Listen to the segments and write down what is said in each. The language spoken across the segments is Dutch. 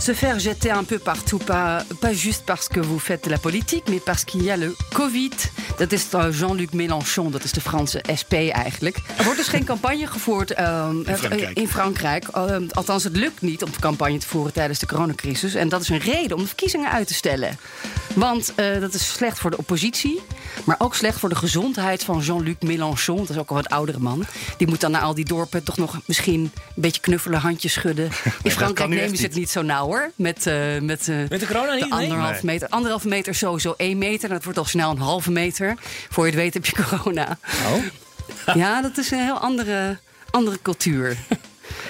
Se faire jeter un peu partout, pas, pas juste parce que vous faites de la politique, mais parce qu'il y a le Covid. Dat is uh, Jean-Luc Mélenchon, dat is de Franse SP eigenlijk. Er wordt dus geen campagne gevoerd uh, In Frankrijk. in Frankrijk. Uh, althans, het lukt niet om campagne te voeren tijdens de coronacrisis. En dat is een reden om de verkiezingen uit te stellen. Want uh, dat is slecht voor de oppositie, maar ook slecht voor de gezondheid van Jean-Luc Mélenchon. Dat is ook al wat oudere man. Die moet dan naar al die dorpen toch nog misschien een beetje knuffelen, handjes schudden. In Frankrijk nemen ze het niet zo nauw hoor. Met, uh, met, uh, Met de corona niet? Nee? anderhalf Nee. meter. Anderhalf meter sowieso één meter. Dat wordt al snel een halve meter. Voor je het weet heb je corona. Oh. Ja, dat is een heel andere, andere cultuur.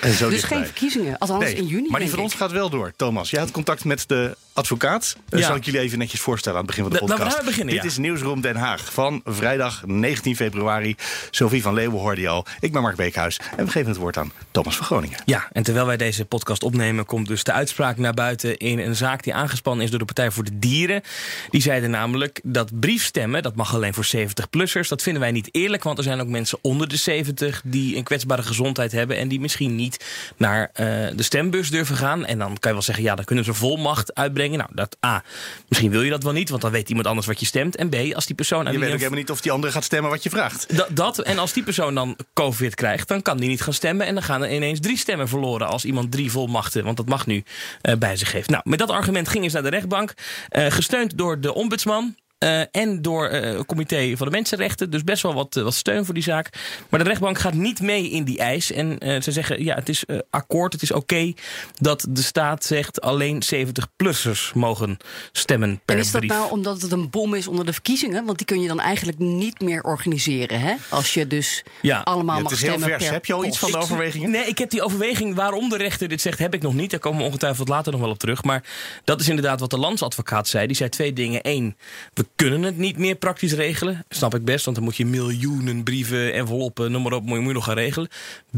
En zo dus dichtbij. geen verkiezingen. Althans Nee, in juni. maar die denk van ons gaat wel door. Thomas, jij had contact met de advocaat. Dat Ja. zal ik jullie even netjes voorstellen aan het begin van de laten we podcast. daar beginnen, Dit ja. is Nieuwsroom Den Haag van vrijdag 19 februari. Sophie van Leeuwen hoorde je al. Ik ben Mark Beekhuis. En we geven het woord aan Thomas van Groningen. Ja, en terwijl wij deze podcast opnemen, komt dus de uitspraak naar buiten in een zaak die aangespannen is door de Partij voor de Dieren. Die zeiden namelijk dat briefstemmen, dat mag alleen voor 70-plussers. Dat vinden wij niet eerlijk, want er zijn ook mensen onder de 70 die een kwetsbare gezondheid hebben en die misschien niet naar eh, de stembus durven gaan. En dan kan je wel zeggen, ja, dan kunnen ze volmacht uitbrengen. Nou, dat A, misschien wil je dat wel niet, want dan weet iemand anders wat je stemt. En B, als die persoon aan Je weet ook helemaal niet of die andere gaat stemmen wat je vraagt. Dat, dat, en als die persoon dan COVID krijgt, dan kan die niet gaan stemmen. En dan gaan er ineens drie stemmen verloren als iemand drie volmachten, want dat mag nu, eh, bij zich heeft. Nou, met dat argument ging eens naar de rechtbank. eh, gesteund door de ombudsman. Eh, en door eh, het comité voor de mensenrechten. Dus best wel wat, eh, wat steun voor die zaak. Maar de rechtbank gaat niet mee in die eis. En eh, ze zeggen, ja, het is akkoord, het is oké dat de staat zegt alleen 70-plussers mogen stemmen per En is dat brief. nou omdat het een bom is onder de verkiezingen? Want die kun je dan eigenlijk niet meer organiseren, hè? Als je dus Ja. allemaal Ja, mag het is heel stemmen vers. per Heb je al iets van de overwegingen? Nee, ik heb die overweging waarom de rechter dit zegt, heb ik nog niet. Daar komen we ongetwijfeld later nog wel op terug. Maar dat is inderdaad wat de landsadvocaat zei. Die zei twee dingen. Eén, we kunnen het niet meer praktisch regelen. Snap ik best, want dan moet je miljoenen brieven, enveloppen, noem maar op, moet je nog gaan regelen.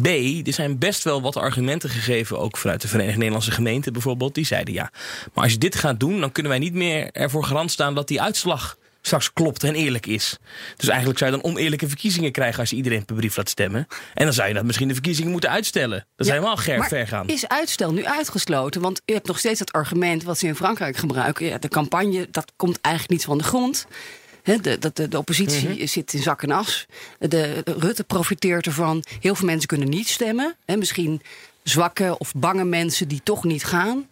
B, er zijn best wel wat argumenten gegeven, ook vanuit de Verenigde Nederlandse Gemeenten bijvoorbeeld. Die zeiden ja, maar als je dit gaat doen, dan kunnen wij niet meer ervoor garant staan dat die uitslag straks klopt en eerlijk is. Dus eigenlijk zou je dan oneerlijke verkiezingen krijgen als je iedereen per brief laat stemmen. En dan zou je dat misschien de verkiezingen moeten uitstellen. Dat is Ja, helemaal ger, ver gaan. Is uitstel nu uitgesloten? Want u hebt nog steeds het argument wat ze in Frankrijk gebruiken. Ja, de campagne, dat komt eigenlijk niet van de grond. Hè, de, de, oppositie Mhm. zit in zak en as. De, Rutte profiteert ervan. Heel veel mensen kunnen niet stemmen. Misschien zwakke of bange mensen die toch niet gaan.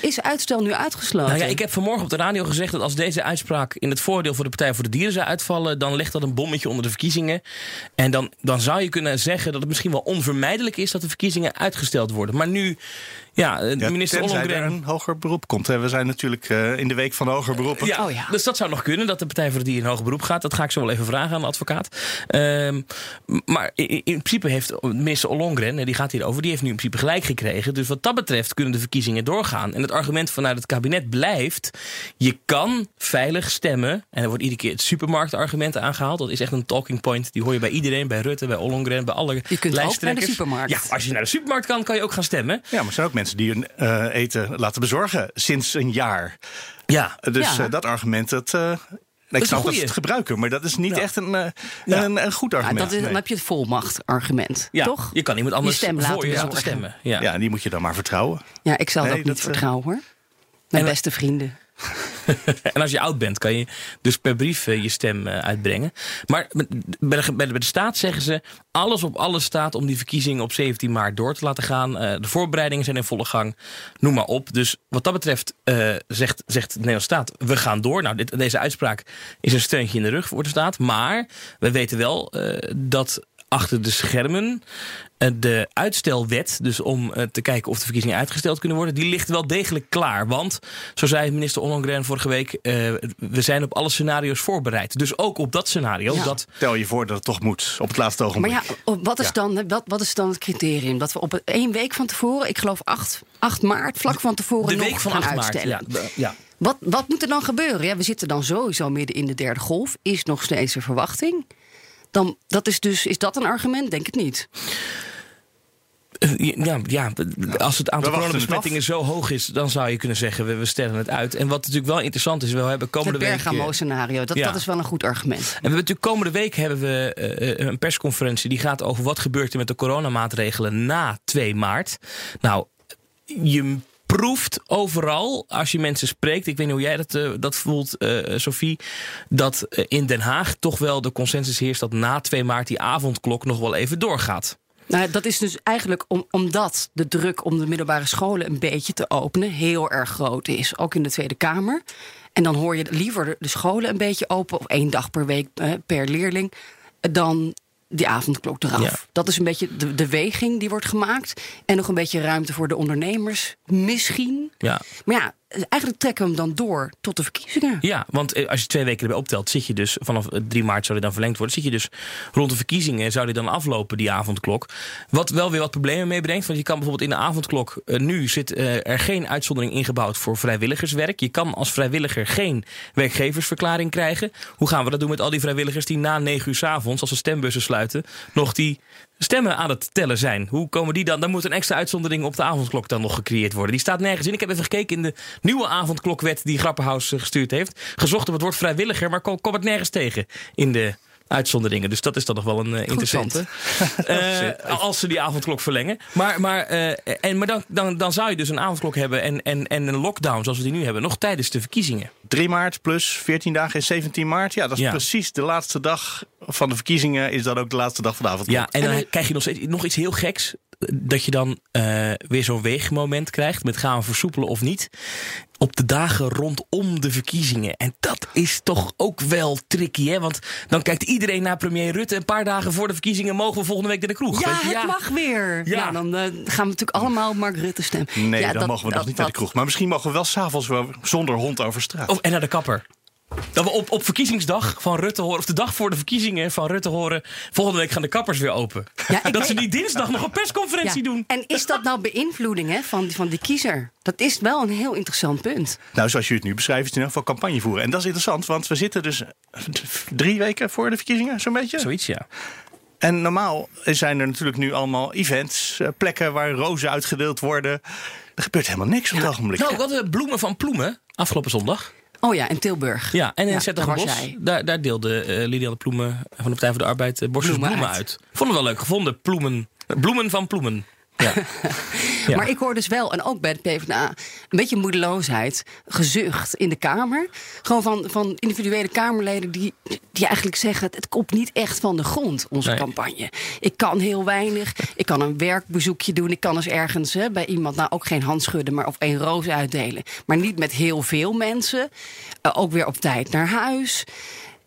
Is uitstel nu uitgesloten? Nou ja, ik heb vanmorgen op de radio gezegd dat als deze uitspraak in het voordeel voor de Partij voor de Dieren zou uitvallen, dan ligt dat een bommetje onder de verkiezingen. En dan, dan zou je kunnen zeggen dat het misschien wel onvermijdelijk is dat de verkiezingen uitgesteld worden. Maar nu, ja, eh, Ja, minister tenzij er een hoger beroep komt. hè. We zijn natuurlijk eh, in de week van hoger beroepen. Ja, Oh ja. Dus dat zou nog kunnen, dat de Partij voor de Dieren in hoger beroep gaat. Dat ga ik zo wel even vragen aan de advocaat. Ehm, maar in, in principe heeft minister Ollongren, eh, die gaat hierover, die heeft nu in principe gelijk gekregen. Dus wat dat betreft kunnen de verkiezingen doorgaan. En het argument vanuit het kabinet blijft, je kan veilig stemmen. En er wordt iedere keer het supermarktargument aangehaald. Dat is echt een talking point, die hoor je bij iedereen, bij Rutte, bij Ollongren, bij alle Je kunt ook naar de supermarkt. Ja, als je naar de supermarkt kan, kan je ook gaan stemmen. Ja, maar er zijn ook mensen die hun eh, eten laten bezorgen sinds een jaar. Ja, Dus Ja. eh, dat argument, dat, eh, ik een snap dat ze goeie. het gebruiken, maar dat is niet Ja. echt een, Ja. een, een goed Ja, argument. dat is, dan nee. heb je het volmacht-argument, ja. toch? je kan iemand anders stem voor je stemmen. Ja. Ja, die moet je dan maar vertrouwen. Ja, ik zal Nee, dat niet dat, vertrouwen hoor. Mijn En- beste vrienden. En als je oud bent, kan je dus per brief eh, je stem eh, uitbrengen. Maar bij de, de, staat zeggen ze... alles op alles staat om die verkiezingen op 17 maart door te laten gaan. Eh, de voorbereidingen zijn in volle gang. Noem maar op. Dus wat dat betreft zegt, zegt de Nederlandse staat... we gaan door. Nou, dit, deze uitspraak is een steuntje in de rug voor de staat. Maar we weten wel dat achter de schermen... eh, de uitstelwet, dus om eh, te kijken of de verkiezingen uitgesteld kunnen worden, die ligt wel degelijk klaar. Want, zo zei minister Ollongren vorige week, eh, we zijn op alle scenario's voorbereid. Dus ook op dat scenario. Ja. Dat, Stel je voor dat het toch moet op het laatste ogenblik. Maar ja, wat is, Ja. dan, wat, wat is dan het criterium? Dat we op één week van tevoren, ik geloof 8, 8 maart, vlak van tevoren de nog week van gaan 8 maart. uitstellen. Ja. Wat, wat moet er dan gebeuren? Ja, we zitten dan sowieso midden in de derde golf. Is nog steeds de verwachting. Dan, dat is, dus, is dat een argument? Denk het niet. Eh, Ja, ja, als het aantal het coronabesmettingen zo hoog is, dan zou je kunnen zeggen: we, we stellen het uit. En wat natuurlijk wel interessant is, we hebben Het komende week. eh, Bergamo-scenario, dat, ja. dat is wel een goed argument. En we hebben natuurlijk komende week hebben we eh, een persconferentie die gaat over wat gebeurt er met de coronamaatregelen na 2 maart. Nou, je proeft overal, als je mensen spreekt, ik weet niet hoe jij dat, eh, dat voelt, eh, Sophie, dat eh, in Den Haag toch wel de consensus heerst dat na 2 maart die avondklok nog wel even doorgaat. Nou, dat is dus eigenlijk om, omdat de druk om de middelbare scholen een beetje te openen heel erg groot is. Ook in de Tweede Kamer. En dan hoor je liever de- scholen een beetje open, of één dag per week per leerling, dan die avondklok eraf. Ja. Dat is een beetje de, de weging die wordt gemaakt. En nog een beetje ruimte voor de ondernemers, misschien. Ja. Maar ja, eigenlijk trekken we hem dan door tot de verkiezingen. Ja, want eh, als je twee weken erbij optelt, zit je dus vanaf eh, 3 maart zou die dan verlengd worden. Zit je dus rond de verkiezingen, zou die dan aflopen, die avondklok. Wat wel weer wat problemen meebrengt. Want je kan bijvoorbeeld in de avondklok, eh, nu zit eh, er geen uitzondering ingebouwd voor vrijwilligerswerk. Je kan als vrijwilliger geen werkgeversverklaring krijgen. Hoe gaan we dat doen met al die vrijwilligers die na 9 uur s avonds, als de stembussen sluiten, nog die stemmen aan het tellen zijn. Hoe komen die dan? Dan moet een extra uitzondering op de avondklok dan nog gecreëerd worden. Die staat nergens in. Ik heb even gekeken in de nieuwe avondklokwet die Grappenhaus eh, gestuurd heeft. Gezocht op het woord vrijwilliger, maar kom, het nergens tegen in de uitzonderingen. Dus dat is dan nog wel een eh, interessante. Eh, als ze die avondklok verlengen. Maar, maar, eh, en, maar dan, dan, dan zou je dus een avondklok hebben en, en, en een lockdown zoals we die nu hebben, nog tijdens de verkiezingen. 3 maart plus 14 dagen en 17 maart. Ja, dat is Ja. precies de laatste dag van de verkiezingen. Is dat ook de laatste dag van de avondklok. Ja, en dan En krijg je nog, steeds, nog iets heel geks. Dat je dan eh, weer zo'n weegmoment krijgt met gaan we versoepelen of niet. Op de dagen rondom de verkiezingen. En dat is toch ook wel tricky, hè? Want dan kijkt iedereen naar premier Rutte. Een paar dagen voor de verkiezingen mogen we volgende week naar de kroeg. Ja, Weet je, het mag weer. Ja. Ja, dan eh, gaan we natuurlijk allemaal Mark Rutte stemmen. Nee, ja, dan dat- mogen we nog dat- niet naar de kroeg. Maar misschien mogen we wel s'avonds wel zonder hond over straat. Oh, en naar de kapper. Dat we op, op verkiezingsdag van Rutte horen, of de dag voor de verkiezingen van Rutte horen. Volgende week gaan de kappers weer open. Ja, ik dat ze die dinsdag nog een persconferentie Ja. doen. En is dat nou beïnvloeding hè, van, van die kiezer? Dat is wel een heel interessant punt. Nou, zoals je het nu beschrijft, is het in ieder geval campagne voeren. En dat is interessant, want we zitten dus drie weken voor de verkiezingen, zo'n beetje. Zoiets, ja. En normaal zijn er natuurlijk nu allemaal events, eh, plekken waar rozen uitgedeeld worden. Er gebeurt helemaal niks op het ogenblik. Nou, wat de bloemen van Ploemen afgelopen zondag. Oh ja, in Tilburg. Ja, en in Ja, ja, daar daar, daar deelde eh Liliane Ploemen van de Partij voor de Arbeid eh, borstjes bloemen, uit. uit. Vonden we wel leuk gevonden, Ploemen. Bloemen van Ploemen. Ja. Ja. Maar ik hoor dus wel, en ook bij de PvdA, een beetje moedeloosheid, gezucht in de Kamer. Gewoon van, van individuele Kamerleden die, die eigenlijk zeggen: het komt niet echt van de grond, onze Nee. campagne. Ik kan heel weinig. Ik kan een werkbezoekje doen. Ik kan eens ergens hè, bij iemand, nou ook geen hand schudden, maar of één roos uitdelen. Maar niet met heel veel mensen. Eh, ook weer op tijd naar huis.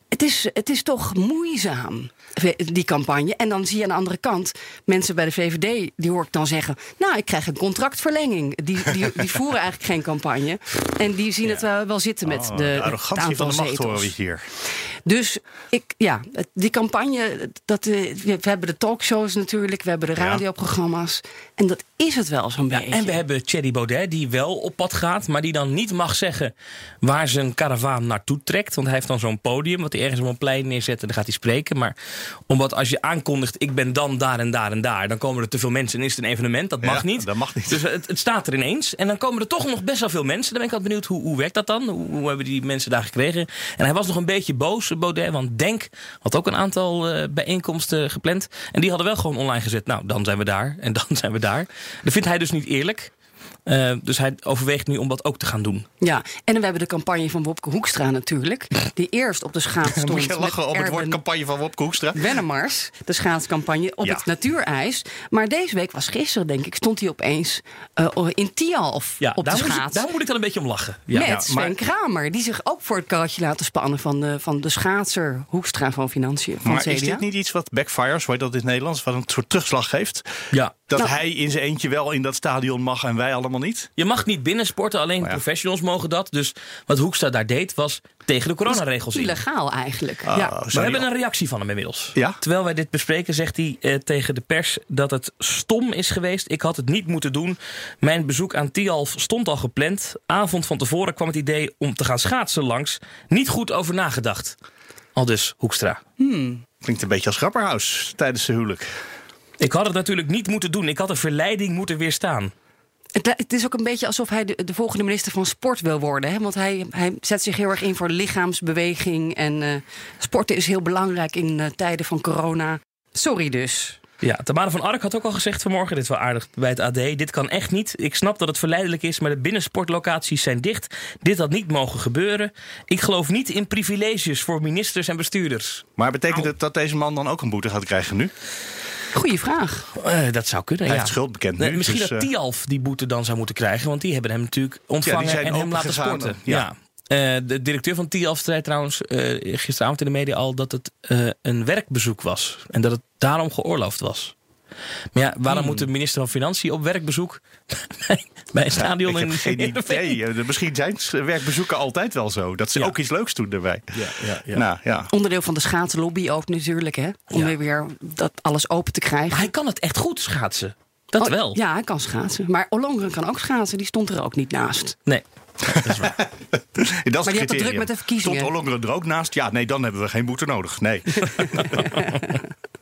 Het is, het is toch moeizaam, die campagne. En dan zie je aan de andere kant mensen bij de VVD, die hoor ik dan zeggen: Nou, ik krijg een contractverlenging. Die, die, die voeren eigenlijk geen campagne. En die zien het wel, wel zitten met Oh, de, de arrogantie van de macht zetels. horen we hier. Dus ik, ja, die campagne, dat, eh, we hebben de talkshows natuurlijk, we hebben de radioprogramma's. En dat is het wel zo'n Ja, beetje. en we hebben Thierry Baudet, die wel op pad gaat, maar die dan niet mag zeggen waar zijn karavaan naartoe trekt. Want hij heeft dan zo'n podium, wat hij ergens op een plein neerzet en dan gaat hij spreken. Maar omdat als je aankondigt, ik ben dan daar en daar en daar, dan komen er te veel mensen en is het een evenement. Dat mag Ja, niet. dat mag niet. Dus het, het staat er ineens. En dan komen er toch nog best wel veel mensen. Dan ben ik altijd benieuwd, hoe, hoe werkt dat dan? Hoe, hoe hebben die mensen daar gekregen? En hij was nog een beetje boos, Baudet, want Denk had ook een aantal eh, bijeenkomsten gepland. En die hadden wel gewoon online gezet. Nou, dan zijn we daar en dan zijn we daar. Dat vindt hij dus niet eerlijk. Eh, dus hij overweegt nu om dat ook te gaan doen. Ja, en we hebben de campagne van Wopke Hoekstra natuurlijk. Die eerst op de schaats stond. Moet je lachen op het woord campagne van Wopke Hoekstra? Wennemars, de schaatscampagne, op Ja. het natuurijs. Maar deze week was gisteren, denk ik, stond hij opeens eh, in Tialf Ja, op de daar, moet ik, schaats. daar moet ik dan een beetje om lachen. Ja. Met ja, Sven maar- Kramer, die zich ook voor het karretje laten spannen van de, van de schaatser Hoekstra van Financiën. Van Maar CDA. is dit niet iets wat backfires, hoe heet dat in het Nederlands, wat een soort terugslag geeft? ja. Dat Nou. hij in zijn eentje wel in dat stadion mag en wij allemaal niet? Je mag niet binnensporten, alleen ja. professionals mogen dat. Dus wat Hoekstra daar deed, was tegen de coronaregels in. Illegaal eigenlijk. Ah, ja. We hebben een reactie van hem inmiddels. Ja? Terwijl wij dit bespreken, zegt hij eh, tegen de pers dat het stom is geweest. Ik had het niet moeten doen. Mijn bezoek aan Tialf stond al gepland. Avond van tevoren kwam het idee om te gaan schaatsen langs. Niet goed over nagedacht. Al dus Hoekstra. Klinkt een beetje als Grapperhaus tijdens zijn huwelijk. Ik had het natuurlijk niet moeten doen. Ik had de verleiding moeten weerstaan. Het, het is ook een beetje alsof hij de, de volgende minister van Sport wil worden. Hè? Want hij, hij zet zich heel erg in voor lichaamsbeweging. En eh, sporten is heel belangrijk in eh, tijden van corona. Sorry dus. Ja, Tamara van Ark had ook al gezegd vanmorgen, dit is wel aardig bij het AD, dit kan echt niet. Ik snap dat het verleidelijk is, maar de binnensportlocaties zijn dicht. Dit had niet mogen gebeuren. Ik geloof niet in privileges voor ministers en bestuurders. Maar betekent het dat deze man dan ook een boete gaat krijgen nu? Goeie vraag. Eh, dat zou kunnen, Hij ja. heeft schuld bekend Nee, nu. misschien dus, dat eh, Tialf die boete dan zou moeten krijgen, want die hebben hem natuurlijk ontvangen en hem laten sporten. ja. Ja. Eh, de directeur van Tialf zei trouwens eh, gisteravond in de media al dat het eh, een werkbezoek was. En dat het daarom geoorloofd was. Maar ja, waarom Hmm. moet de minister van Financiën op werkbezoek bij, bij een stadion ik heb in geen idee. Misschien zijn werkbezoeken altijd wel zo. Dat ze Ja. ook iets leuks doen daarbij. Ja, ja, ja. Nou ja. Onderdeel van de schaatslobby ook natuurlijk. Hè? Om Ja. weer, weer dat alles open te krijgen. Maar hij kan het echt goed schaatsen. Dat Oh, wel. Ja, hij kan schaatsen. Maar Ollongren kan ook schaatsen. Die stond er ook niet naast. Nee. Dat is Maar die had het criterium. druk met de verkiezingen. Stond Ollongren er ook naast? Ja, nee, dan hebben we geen boete nodig. Nee.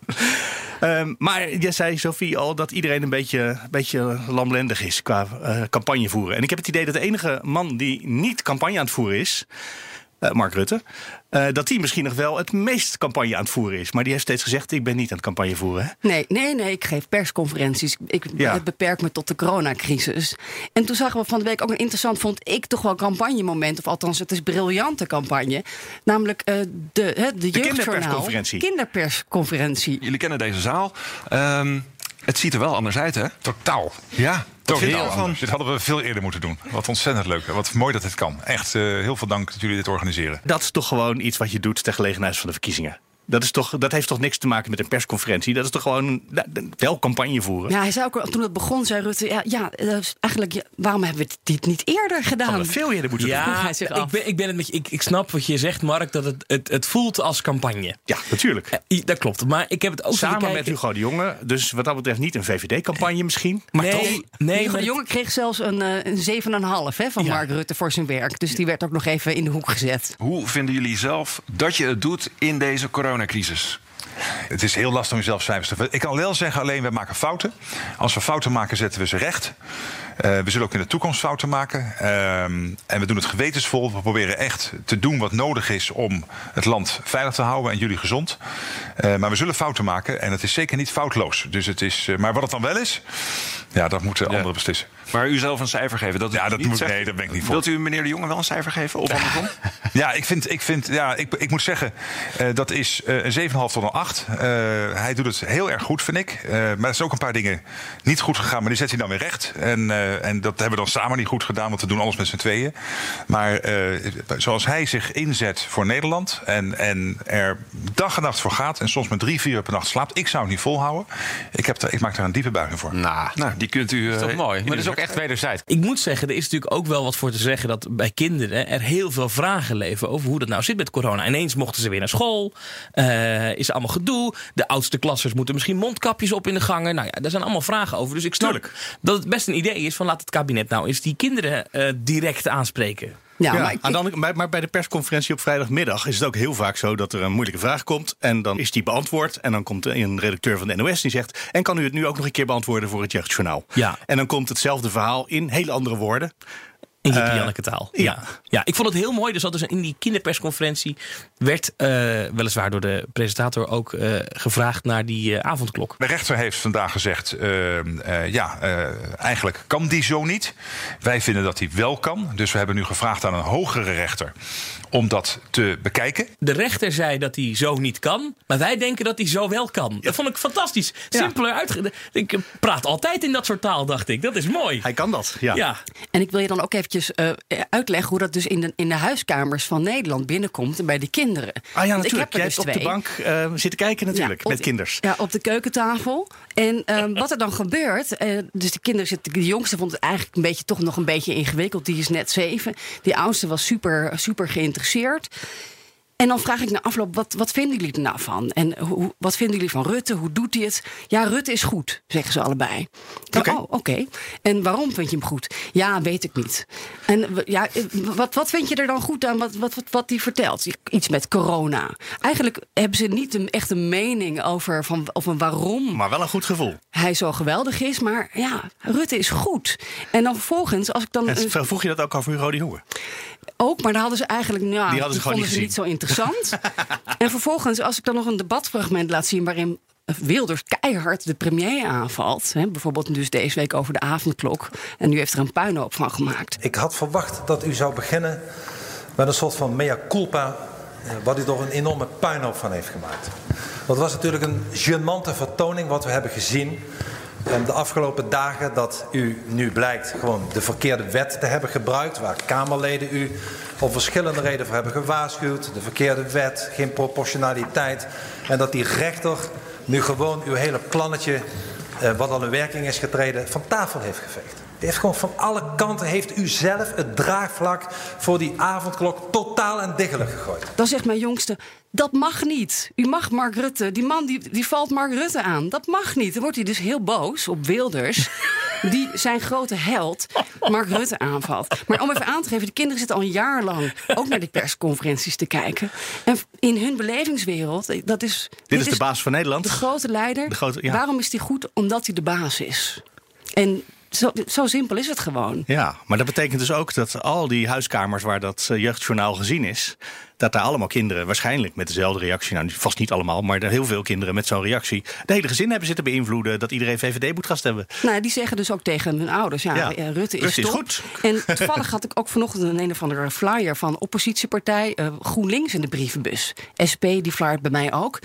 Ehm, maar je zei, Sophie, al dat iedereen een beetje, beetje lamlendig is qua eh, campagne voeren. En ik heb het idee dat de enige man die niet campagne aan het voeren is, Mark Rutte, eh, dat die misschien nog wel het meest campagne aan het voeren is. Maar die heeft steeds gezegd, ik ben niet aan het campagne voeren. Hè? Nee, nee, nee. Ik geef persconferenties. Ik Ja. beperk me tot de coronacrisis. En toen zagen we van de week ook een interessant, vond ik toch wel campagnemoment. Of althans, het is een briljante campagne. Namelijk eh, de, hè, de, jeugdjournaal. kinderpersconferentie. Kinderpersconferentie. Jullie kennen deze zaal. Ehm, het ziet er wel anders uit, hè? Totaal. Ja, Toch heel anders. Dit hadden we veel eerder moeten doen. Wat ontzettend leuk. Wat mooi dat dit kan. Echt eh, heel veel dank dat jullie dit organiseren. Dat is toch gewoon iets wat je doet ter gelegenheid van de verkiezingen. Dat, is toch, dat heeft toch niks te maken met een persconferentie. Dat is toch gewoon wel campagne voeren. Ja, hij zei ook, al- toen het begon, zei Rutte... Ja, ja is eigenlijk, ja, waarom hebben we dit niet eerder gedaan? Hadden we veel eerder moeten doen. Ja, hij zich ik af. ben, ik ben het met je. Ik, ik snap wat je zegt, Mark, dat het, het, het voelt als campagne. Ja, natuurlijk. Eh, Dat klopt. Maar ik heb het ook Samen met. Hugo de Jonge. Dus wat dat betreft niet een VVD-campagne misschien. Maar nee, toch. nee, Hugo maar de Jonge kreeg zelfs een, eh, een 7,5 hè, van Ja. Mark Rutte voor zijn werk. Dus die werd ook nog even in de hoek gezet. Hoe vinden jullie zelf dat je het doet in deze coronacrisis? Het is heel lastig om jezelf cijfers te Ik kan wel zeggen, alleen we maken fouten. Als we fouten maken, zetten we ze recht. Eh, we zullen ook in de toekomst fouten maken. Ehm, en we doen het gewetensvol. We proberen echt te doen wat nodig is om het land veilig te houden en jullie gezond. Eh, maar we zullen fouten maken en het is zeker niet foutloos. Dus het is, eh, maar wat het dan wel is, ja, dat moeten anderen beslissen. Maar u zelf een cijfer geven? Dat Ja, dat moet- zegt. nee, daar ben ik niet voor. Wilt u meneer de Jonge wel een cijfer geven? Of andersom? Ja, ik vind, ik vind, ja, ik, ik moet zeggen, dat is een 7,5 tot een 8. Eh, hij doet het heel erg goed, vind ik. Maar er zijn ook een paar dingen niet goed gegaan, maar die zet hij dan weer recht. En, eh, en dat hebben we dan samen niet goed gedaan, want we doen alles met z'n tweeën. Maar eh, zoals hij zich inzet voor Nederland en, en er dag en nacht voor gaat... en soms met drie, vier uur per nacht slaapt, ik zou het niet volhouden. Ik, heb daar, ik maak daar een diepe buiging voor. Nou, Nou, die kunt u... dat is eh, toch mooi. in Maar dat is ook echt wederzijds. Ik moet zeggen, er is natuurlijk ook wel wat voor te zeggen dat bij kinderen er heel veel vragen leven over hoe dat nou zit met corona. Ineens mochten ze weer naar school. eh, is allemaal gedoe. De oudste klassers moeten misschien mondkapjes op in de gangen. Nou ja, daar zijn allemaal vragen over. Dus ik snap Tuurlijk. dat het best een idee is van laat het kabinet nou eens die kinderen eh, direct aanspreken. Ja, Ja, maar ik- dan, maar, maar bij de persconferentie op vrijdagmiddag is het ook heel vaak zo dat er een moeilijke vraag komt. En dan is die beantwoord. En dan komt er een redacteur van de NOS die zegt. En kan u het nu ook nog een keer beantwoorden voor het Jeugdjournaal? Ja. En dan komt hetzelfde verhaal in hele andere woorden. In je Eh, Janneke taal. ja. Ja. ja, ik vond het heel mooi. Dus dat dus in die kinderpersconferentie werd eh, weliswaar door de presentator ook eh, gevraagd naar die avondklok. De rechter heeft vandaag gezegd, ja, eigenlijk kan die zo niet. Wij vinden dat die wel kan. Dus we hebben nu gevraagd aan een hogere rechter om dat te bekijken. De rechter zei dat hij zo niet kan, maar wij denken dat hij zo wel kan. Dat vond ik fantastisch. Simpeler uitge... Ik praat altijd in dat soort taal, dacht ik. Dat is mooi. Hij kan dat. Ja. Ja. En ik wil je dan ook eventjes eh, uitleggen hoe dat dus in de, in de huiskamers van Nederland binnenkomt en bij de kinderen. Ah ja, natuurlijk. heb er Jij dus hebt op de bank eh, zitten kijken natuurlijk, op met de- kinders. Ja, op de keukentafel. En ehm, wat er dan gebeurt, eh, dus de kinderen zitten, de jongste vond het eigenlijk een beetje toch nog een beetje ingewikkeld. Die is net zeven. Die oudste was super, super geïnteresseerd. En dan vraag ik na afloop, wat, wat vinden jullie er nou van? En hoe, wat vinden jullie van Rutte? Hoe doet hij het? Ja, Rutte is goed, zeggen ze allebei. Oké. Oh, oké. En waarom vind je hem goed? Ja, weet ik niet. En ja, eh, wat, wat vind je er dan goed aan wat, wat, wat, wat hij vertelt? Iets met corona. Eigenlijk hebben ze niet een, echt een mening over van, of een waarom Maar wel een goed gevoel. hij zo geweldig is. Maar ja, Rutte is goed. En dan vervolgens, als ik dan... En vroeg je dat ook over Hugo de Jonge? Ook, maar daar hadden ze eigenlijk. Nou, Die hadden ze gewoon vonden niet ze niet zo interessant. en vervolgens, als ik dan nog een debatfragment laat zien waarin. Wilders keihard de premier aanvalt. Hè, bijvoorbeeld dus deze week over de avondklok. En nu heeft er een puinhoop van gemaakt. Ik had verwacht dat u zou beginnen met een soort van mea culpa, eh, wat u er een enorme puinhoop van heeft gemaakt. Dat was natuurlijk een gênante vertoning wat we hebben gezien eh, de afgelopen dagen. Dat u nu blijkt gewoon de verkeerde wet te hebben gebruikt, waar Kamerleden u op verschillende redenen voor hebben gewaarschuwd. De verkeerde wet, geen proportionaliteit. En dat die rechter nu gewoon uw hele plannetje, eh, wat al in werking is getreden, van tafel heeft geveegd. Die heeft gewoon van alle kanten, heeft u zelf het draagvlak voor die avondklok totaal en diggelijk gegooid. Dan zegt mijn jongste, dat mag niet. U mag Mark Rutte, die man die, die valt Mark Rutte aan. Dat mag niet. Dan wordt hij dus heel boos op Wilders. Die zijn grote held, Mark Rutte, aanvalt. Maar om even aan te geven, de kinderen zitten al een jaar lang ook naar die persconferenties te kijken. En in hun belevingswereld, dat is. Dit is de baas van Nederland. De grote leider. De grote- ja. Waarom is die goed? Omdat hij de baas is. En zo, zo simpel is het gewoon. Ja, maar dat betekent dus ook dat al die huiskamers waar dat eh, jeugdjournaal gezien is, dat daar allemaal kinderen waarschijnlijk met dezelfde reactie, nou vast niet allemaal, maar er heel veel kinderen met zo'n reactie, de hele gezin hebben zitten beïnvloeden dat iedereen VVD moet gaan stemmen. Nou, die zeggen dus ook tegen hun ouders: ja, Ja, eh, Rutte is Rutte is goed. En toevallig had ik ook vanochtend een een of andere flyer van oppositiepartij eh, GroenLinks in de brievenbus. SP die flyert bij mij ook.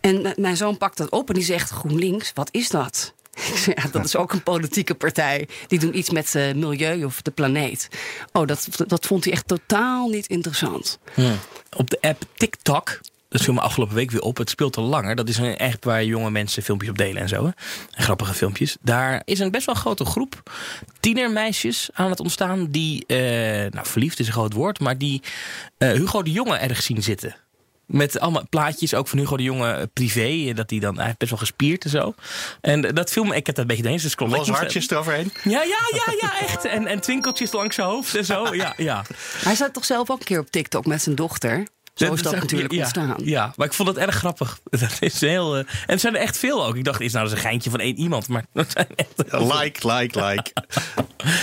En mijn zoon pakt dat op en die zegt: GroenLinks, wat is dat? Ja, dat is ook een politieke partij. Die doen iets met eh, milieu of de planeet. Oh, dat, dat vond hij echt totaal niet interessant. Op de app TikTok. Dat viel me afgelopen week weer op. Het speelt al langer. Dat is een echt waar jonge mensen filmpjes op delen en zo. Hè? Grappige filmpjes. Daar is een best wel grote groep tienermeisjes aan het ontstaan. Die, eh, nou verliefd is een groot woord. Maar die eh, Hugo de Jonge erg zien zitten. Met allemaal plaatjes, ook van Hugo de Jonge eh, privé. eh, Dat hij dan, hij heeft best wel gespierd en zo. En eh, dat film, ik heb dat een beetje eens. Dus. Los hartjes eroverheen. Ja, ja, ja, ja, echt. En, en twinkeltjes langs zijn hoofd en zo. Ja, ja. Hij zat toch zelf ook een keer op TikTok met zijn dochter. Zo is dat natuurlijk ja, ontstaan. Ja, maar ik vond het erg grappig. Dat is heel, en het zijn er echt veel ook. Ik dacht, is nou eens een geintje van één iemand. Maar dat zijn echt... Like, like, like.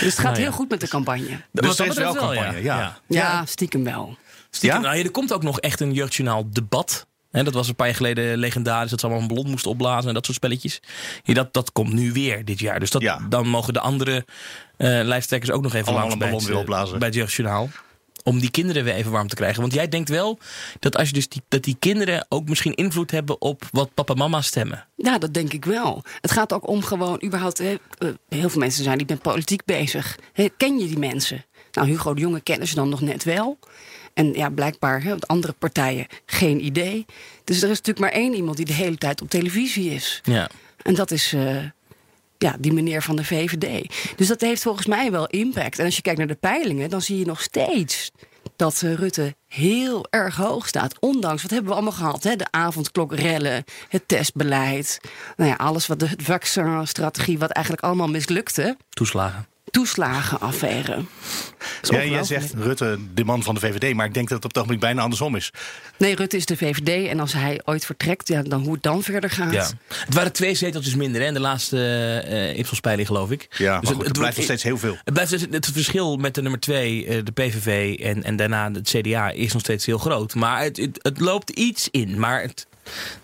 Dus het gaat Nou ja. heel goed met de campagne. Dus er is wel campagne, ja. Ja, stiekem wel. Stiekem, Ja? nou ja, er komt ook nog echt een jeugdjournaal debat. Hè, dat was een paar jaar geleden legendarisch. Dat ze allemaal een ballon moesten opblazen en dat soort spelletjes. Ja, dat, dat komt nu weer dit jaar. Dus dat, Ja. dan mogen de andere eh lijsttrekkers ook nog even Allemaal langs een bij ballon het, weer eh, opblazen. bij het jeugdjournaal. Om die kinderen weer even warm te krijgen. Want jij denkt wel dat als je dus die, dat die kinderen ook misschien invloed hebben op wat papa en mama stemmen. Ja, dat denk ik wel. Het gaat ook om gewoon überhaupt... hè, eh, heel veel mensen zijn niet met politiek bezig. Hè, ken je die mensen? Nou, Hugo de Jonge kennen ze dan nog net wel. En ja, blijkbaar hè, andere partijen geen idee. Dus er is natuurlijk maar één iemand die de hele tijd op televisie is. Ja. En dat is eh, ja, die meneer van de VVD. Dus dat heeft volgens mij wel impact. En als je kijkt naar de peilingen, dan zie je nog steeds dat eh, Rutte heel erg hoog staat. Ondanks, wat hebben we allemaal gehad? Hè? De avondklokrellen, het testbeleid. Nou ja, alles wat de vaccinstrategie, wat eigenlijk allemaal mislukte. Toeslagen. Toeslagenaffaire. Dat Ja, jij zegt Rutte, de man van de VVD, maar ik denk dat het op het ogenblik bijna andersom is. Nee, Rutte is de VVD. En als hij ooit vertrekt, ja, dan hoe het dan verder gaat. Ja. Het waren twee zeteltjes minder hè, in de laatste eh Ipsos-peiling, geloof ik. Ja, maar Dus goed, het, blijft nog steeds heel veel. Het, blijft dus, het verschil met de nummer twee, eh, de PVV en, en daarna het CDA, is nog steeds heel groot. Maar het, het, het loopt iets in. Maar het,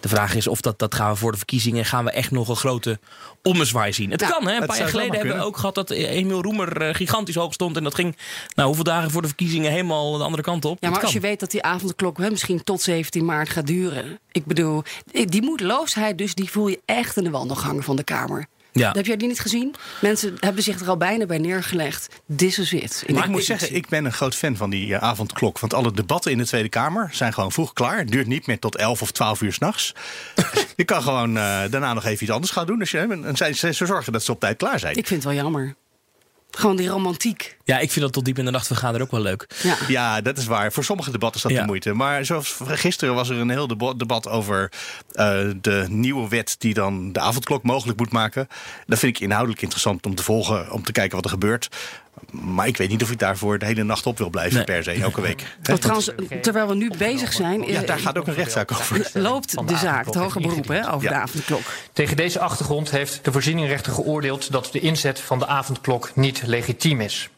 de vraag is of dat, dat gaan we voor de verkiezingen, gaan we echt nog een grote ommezwaai zien. Het Ja, kan, hè? Een paar jaar geleden hebben we ook gehad dat Emiel Roemer eh, gigantisch hoog stond. En dat ging, nou, hoeveel dagen voor de verkiezingen helemaal de andere kant op. Ja, maar als je weet dat die avondklok hè, misschien tot 17 maart gaat duren. Ik bedoel, die moedeloosheid dus, die voel je echt in de wandelgangen van de Kamer. Ja. Heb jij die niet gezien? Mensen hebben zich er al bijna bij neergelegd. This is it. In Maar ik moet zeggen, ik ben een groot fan van die eh, avondklok. Want alle debatten in de Tweede Kamer zijn gewoon vroeg klaar. Het duurt niet meer tot 11 of 12 uur s'nachts. je kan gewoon eh, daarna nog even iets anders gaan doen. Dus, je, en zij, zij zorgen dat ze op tijd klaar zijn. Ik vind het wel jammer. Gewoon die romantiek. Ja, ik vind dat tot diep in de nacht vergaan er ook wel leuk. Ja. Ja, dat is waar. Voor sommige debatten is dat Ja. de moeite. Maar zoals gisteren was er een heel debat over eh, de nieuwe wet die dan de avondklok mogelijk moet maken. Dat vind ik inhoudelijk interessant om te volgen, om te kijken wat er gebeurt. Maar ik weet niet of ik daarvoor de hele nacht op wil blijven Nee. per se, elke week. Trouwens, terwijl we nu bezig zijn, Ja, eh, daar gaat ook een rechtszaak over. loopt de zaak, het hoger beroep, hè, over Ja. de avondklok. Tegen deze achtergrond heeft de voorzieningrechter geoordeeld dat de inzet van de avondklok niet legitiem is.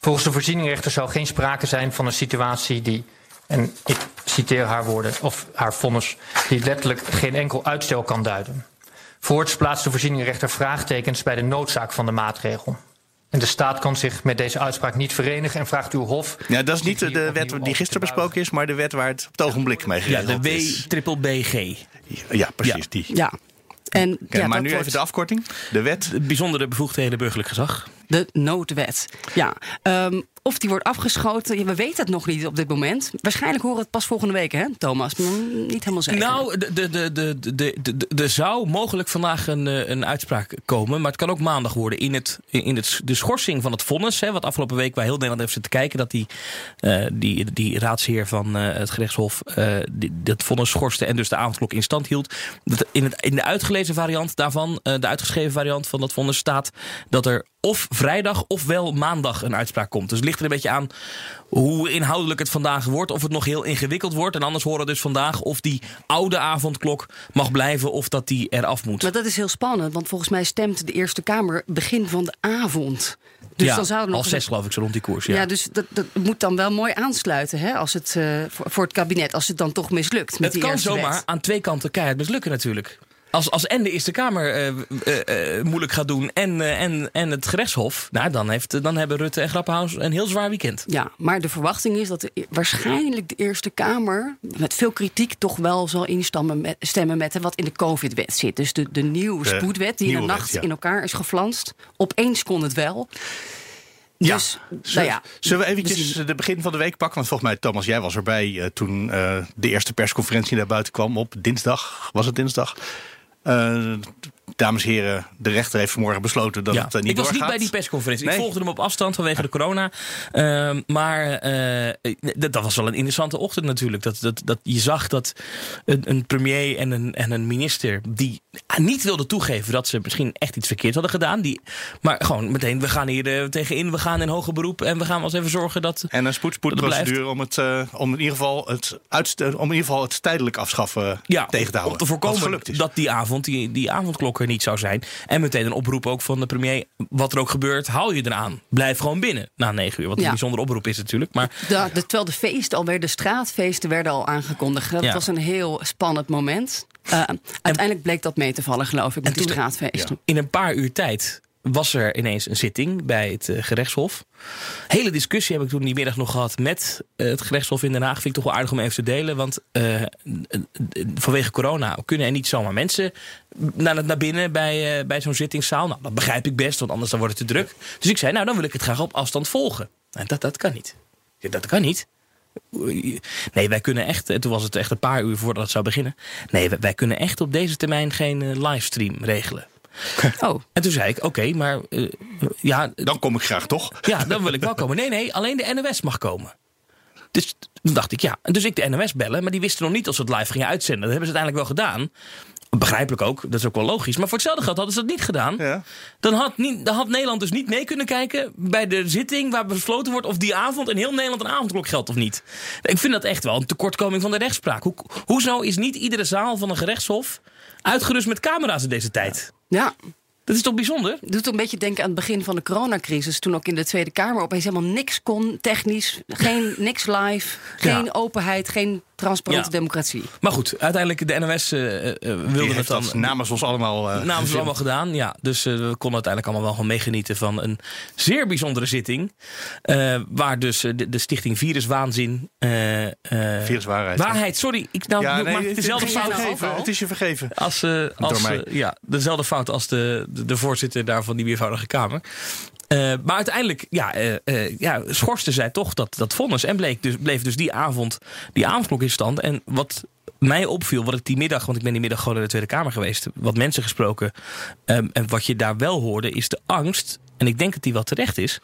Volgens de voorzieningrechter zou geen sprake zijn van een situatie die, en ik citeer haar woorden, of haar vonnis, die letterlijk geen enkel uitstel kan duiden. Voorts plaatst de voorzieningrechter vraagtekens bij de noodzaak van de maatregel. En de staat kan zich met deze uitspraak niet verenigen en vraagt uw hof. Ja, dat is niet de wet die gisteren te besproken is, maar de wet waar het op het ogenblik mee Ja, geregeld de is. W-triple-BG. Ja, precies, die. Ja. En ja, maar nu wordt even de afkorting. De wet. Bijzondere bevoegdheden burgerlijk gezag. de noodwet. Ja. Ehm, of die wordt afgeschoten, we weten het nog niet op dit moment. Waarschijnlijk horen we het pas volgende week, hè, Thomas? Niet helemaal zeker. Nou, er zou mogelijk vandaag een, eh, een uitspraak komen. Maar het kan ook maandag worden. In, het, in het, de schorsing van het vonnis. Hè, wat afgelopen week waar heel Nederland heeft zitten kijken. Dat die, eh, die, die raadsheer van eh, het gerechtshof dat vonnis schorste. En dus de avondklok in stand hield. Dat in, het, in de uitgelezen variant daarvan. de uitgeschreven variant van dat vonnis staat. Dat er of vrijdag ofwel maandag een uitspraak komt. Dus het ligt er een beetje aan hoe inhoudelijk het vandaag wordt. Of het nog heel ingewikkeld wordt. En anders horen we dus vandaag of die oude avondklok mag blijven of dat die eraf moet. Maar dat is heel spannend, want volgens mij stemt de Eerste Kamer begin van de avond. Dus ja, dan zou er nog een- zes geloof ik zo rond die koers. Ja, Ja. dus dat, dat moet dan wel mooi aansluiten hè, als het, eh, voor, voor het kabinet, als het dan toch mislukt. Met het die kan zomaar wet. aan twee kanten keihard mislukken natuurlijk. Als, als en de Eerste Kamer eh, eh, eh, moeilijk gaat doen en, en, en het gerechtshof... Nou, dan, heeft, dan hebben Rutte en Grappenhaus een heel zwaar weekend. Ja, maar de verwachting is dat de, waarschijnlijk de Eerste Kamer met veel kritiek toch wel zal instemmen met, stemmen met wat in de COVID-wet zit. Dus de, de nieuwe De spoedwet die in de wet, nacht ja. in elkaar is geflanst. Opeens kon het wel. Ja. Dus, nou Zullen, ja, zullen we eventjes de begin van de week pakken? Want volgens mij, Thomas, jij was erbij toen eh, de eerste persconferentie naar buiten kwam op dinsdag. Was het dinsdag? Eh, dames en heren, de rechter heeft vanmorgen besloten dat Ja. het eh, niet ik was niet doorgaat. bij die persconferentie. Nee. Ik volgde hem op afstand vanwege de corona. Ehm, maar eh, dat, dat was wel een interessante ochtend natuurlijk. Dat, dat, dat je zag dat een, een premier en een, en een minister... die niet wilden toegeven dat ze misschien echt iets verkeerd hadden gedaan. Die, maar gewoon meteen, we gaan hier eh, tegenin. We gaan in hoger beroep. En we gaan wel eens even zorgen dat... En een spoedspoedprocedure om, het, om, in ieder geval het uitstel, om in ieder geval het tijdelijk afschaffen Ja, tegen te houden. om te voorkomen dat die avond, die, die avondklok niet zou zijn. En meteen een oproep ook van de premier. Wat er ook gebeurt, hou je eraan. Blijf gewoon binnen na negen uur. Wat Ja. een bijzondere oproep is natuurlijk. Maar de, de, terwijl de feesten alweer, de straatfeesten werden al aangekondigd. Dat Ja. was een heel spannend moment. Eh, uiteindelijk bleek dat mee te vallen, geloof ik, met die straatfeesten. in een paar uur tijd was er ineens een zitting bij het eh, gerechtshof. Hele discussie heb ik toen die middag nog gehad met eh, het gerechtshof in Den Haag. Vind ik toch wel aardig om even te delen. Want eh, vanwege corona kunnen er niet zomaar mensen naar, naar binnen bij, bij zo'n zittingszaal. Nou, dat begrijp ik best, want anders dan wordt het te druk. Dus ik zei, nou dan wil ik het graag op afstand volgen. Nou, dat, dat kan niet. Dat kan niet. Nee, wij kunnen echt, en toen was het echt een paar uur voordat het zou beginnen. Nee, wij, kunnen echt op deze termijn geen livestream regelen. Oh, En toen zei ik, oké, maar eh, ja, Dan kom ik graag toch? ja, dan wil ik wel komen. Nee, nee, alleen de NOS mag komen. Dus toen dacht ik, ja. Dus ik de NOS bellen, maar die wisten nog niet als we het live gingen uitzenden. Dat hebben ze uiteindelijk wel gedaan. Begrijpelijk ook, dat is ook wel logisch. Maar voor hetzelfde geld hadden ze dat niet gedaan. Ja. Dan, had niet, dan had Nederland dus niet mee kunnen kijken bij de zitting waar besloten wordt of die avond in heel Nederland een avondklok geldt of niet. Ik vind dat echt wel een tekortkoming van de rechtspraak. Hoe, hoezo is niet iedere zaal van een gerechtshof uitgerust met camera's in deze tijd? Ja. Dat is toch bijzonder? doet een beetje denken aan het begin van de coronacrisis. Toen ook in de Tweede Kamer opeens helemaal niks kon, technisch. Geen, niks live, geen Ja. openheid, geen transparante Ja. democratie. Maar goed, uiteindelijk de NOS eh, eh, wilde Die het dan... dat namens ons allemaal... eh, namens we allemaal gedaan, ja. Dus eh, we konden uiteindelijk allemaal wel gewoon meegenieten van een zeer bijzondere zitting. eh, waar dus eh, de, de stichting Viruswaanzin... eh eh, Viruswaarheid. Waarheid, sorry. Ik, nou, Ja, nee, maak het, dezelfde je fout vergeven. het is je vergeven. als, eh, als mij. eh, ja, dezelfde fout als de, de, de voorzitter daar van die meervoudige kamer. Eh, maar uiteindelijk ja, eh, eh, ja, schorste zij toch dat, dat vonnis. En bleek dus, bleef dus die avond die avondklok in stand. En wat mij opviel, wat ik die middag, want ik ben die middag gewoon in de Tweede Kamer geweest, wat mensen gesproken. ehm, en wat je daar wel hoorde, is de angst. En ik denk dat die wel terecht is.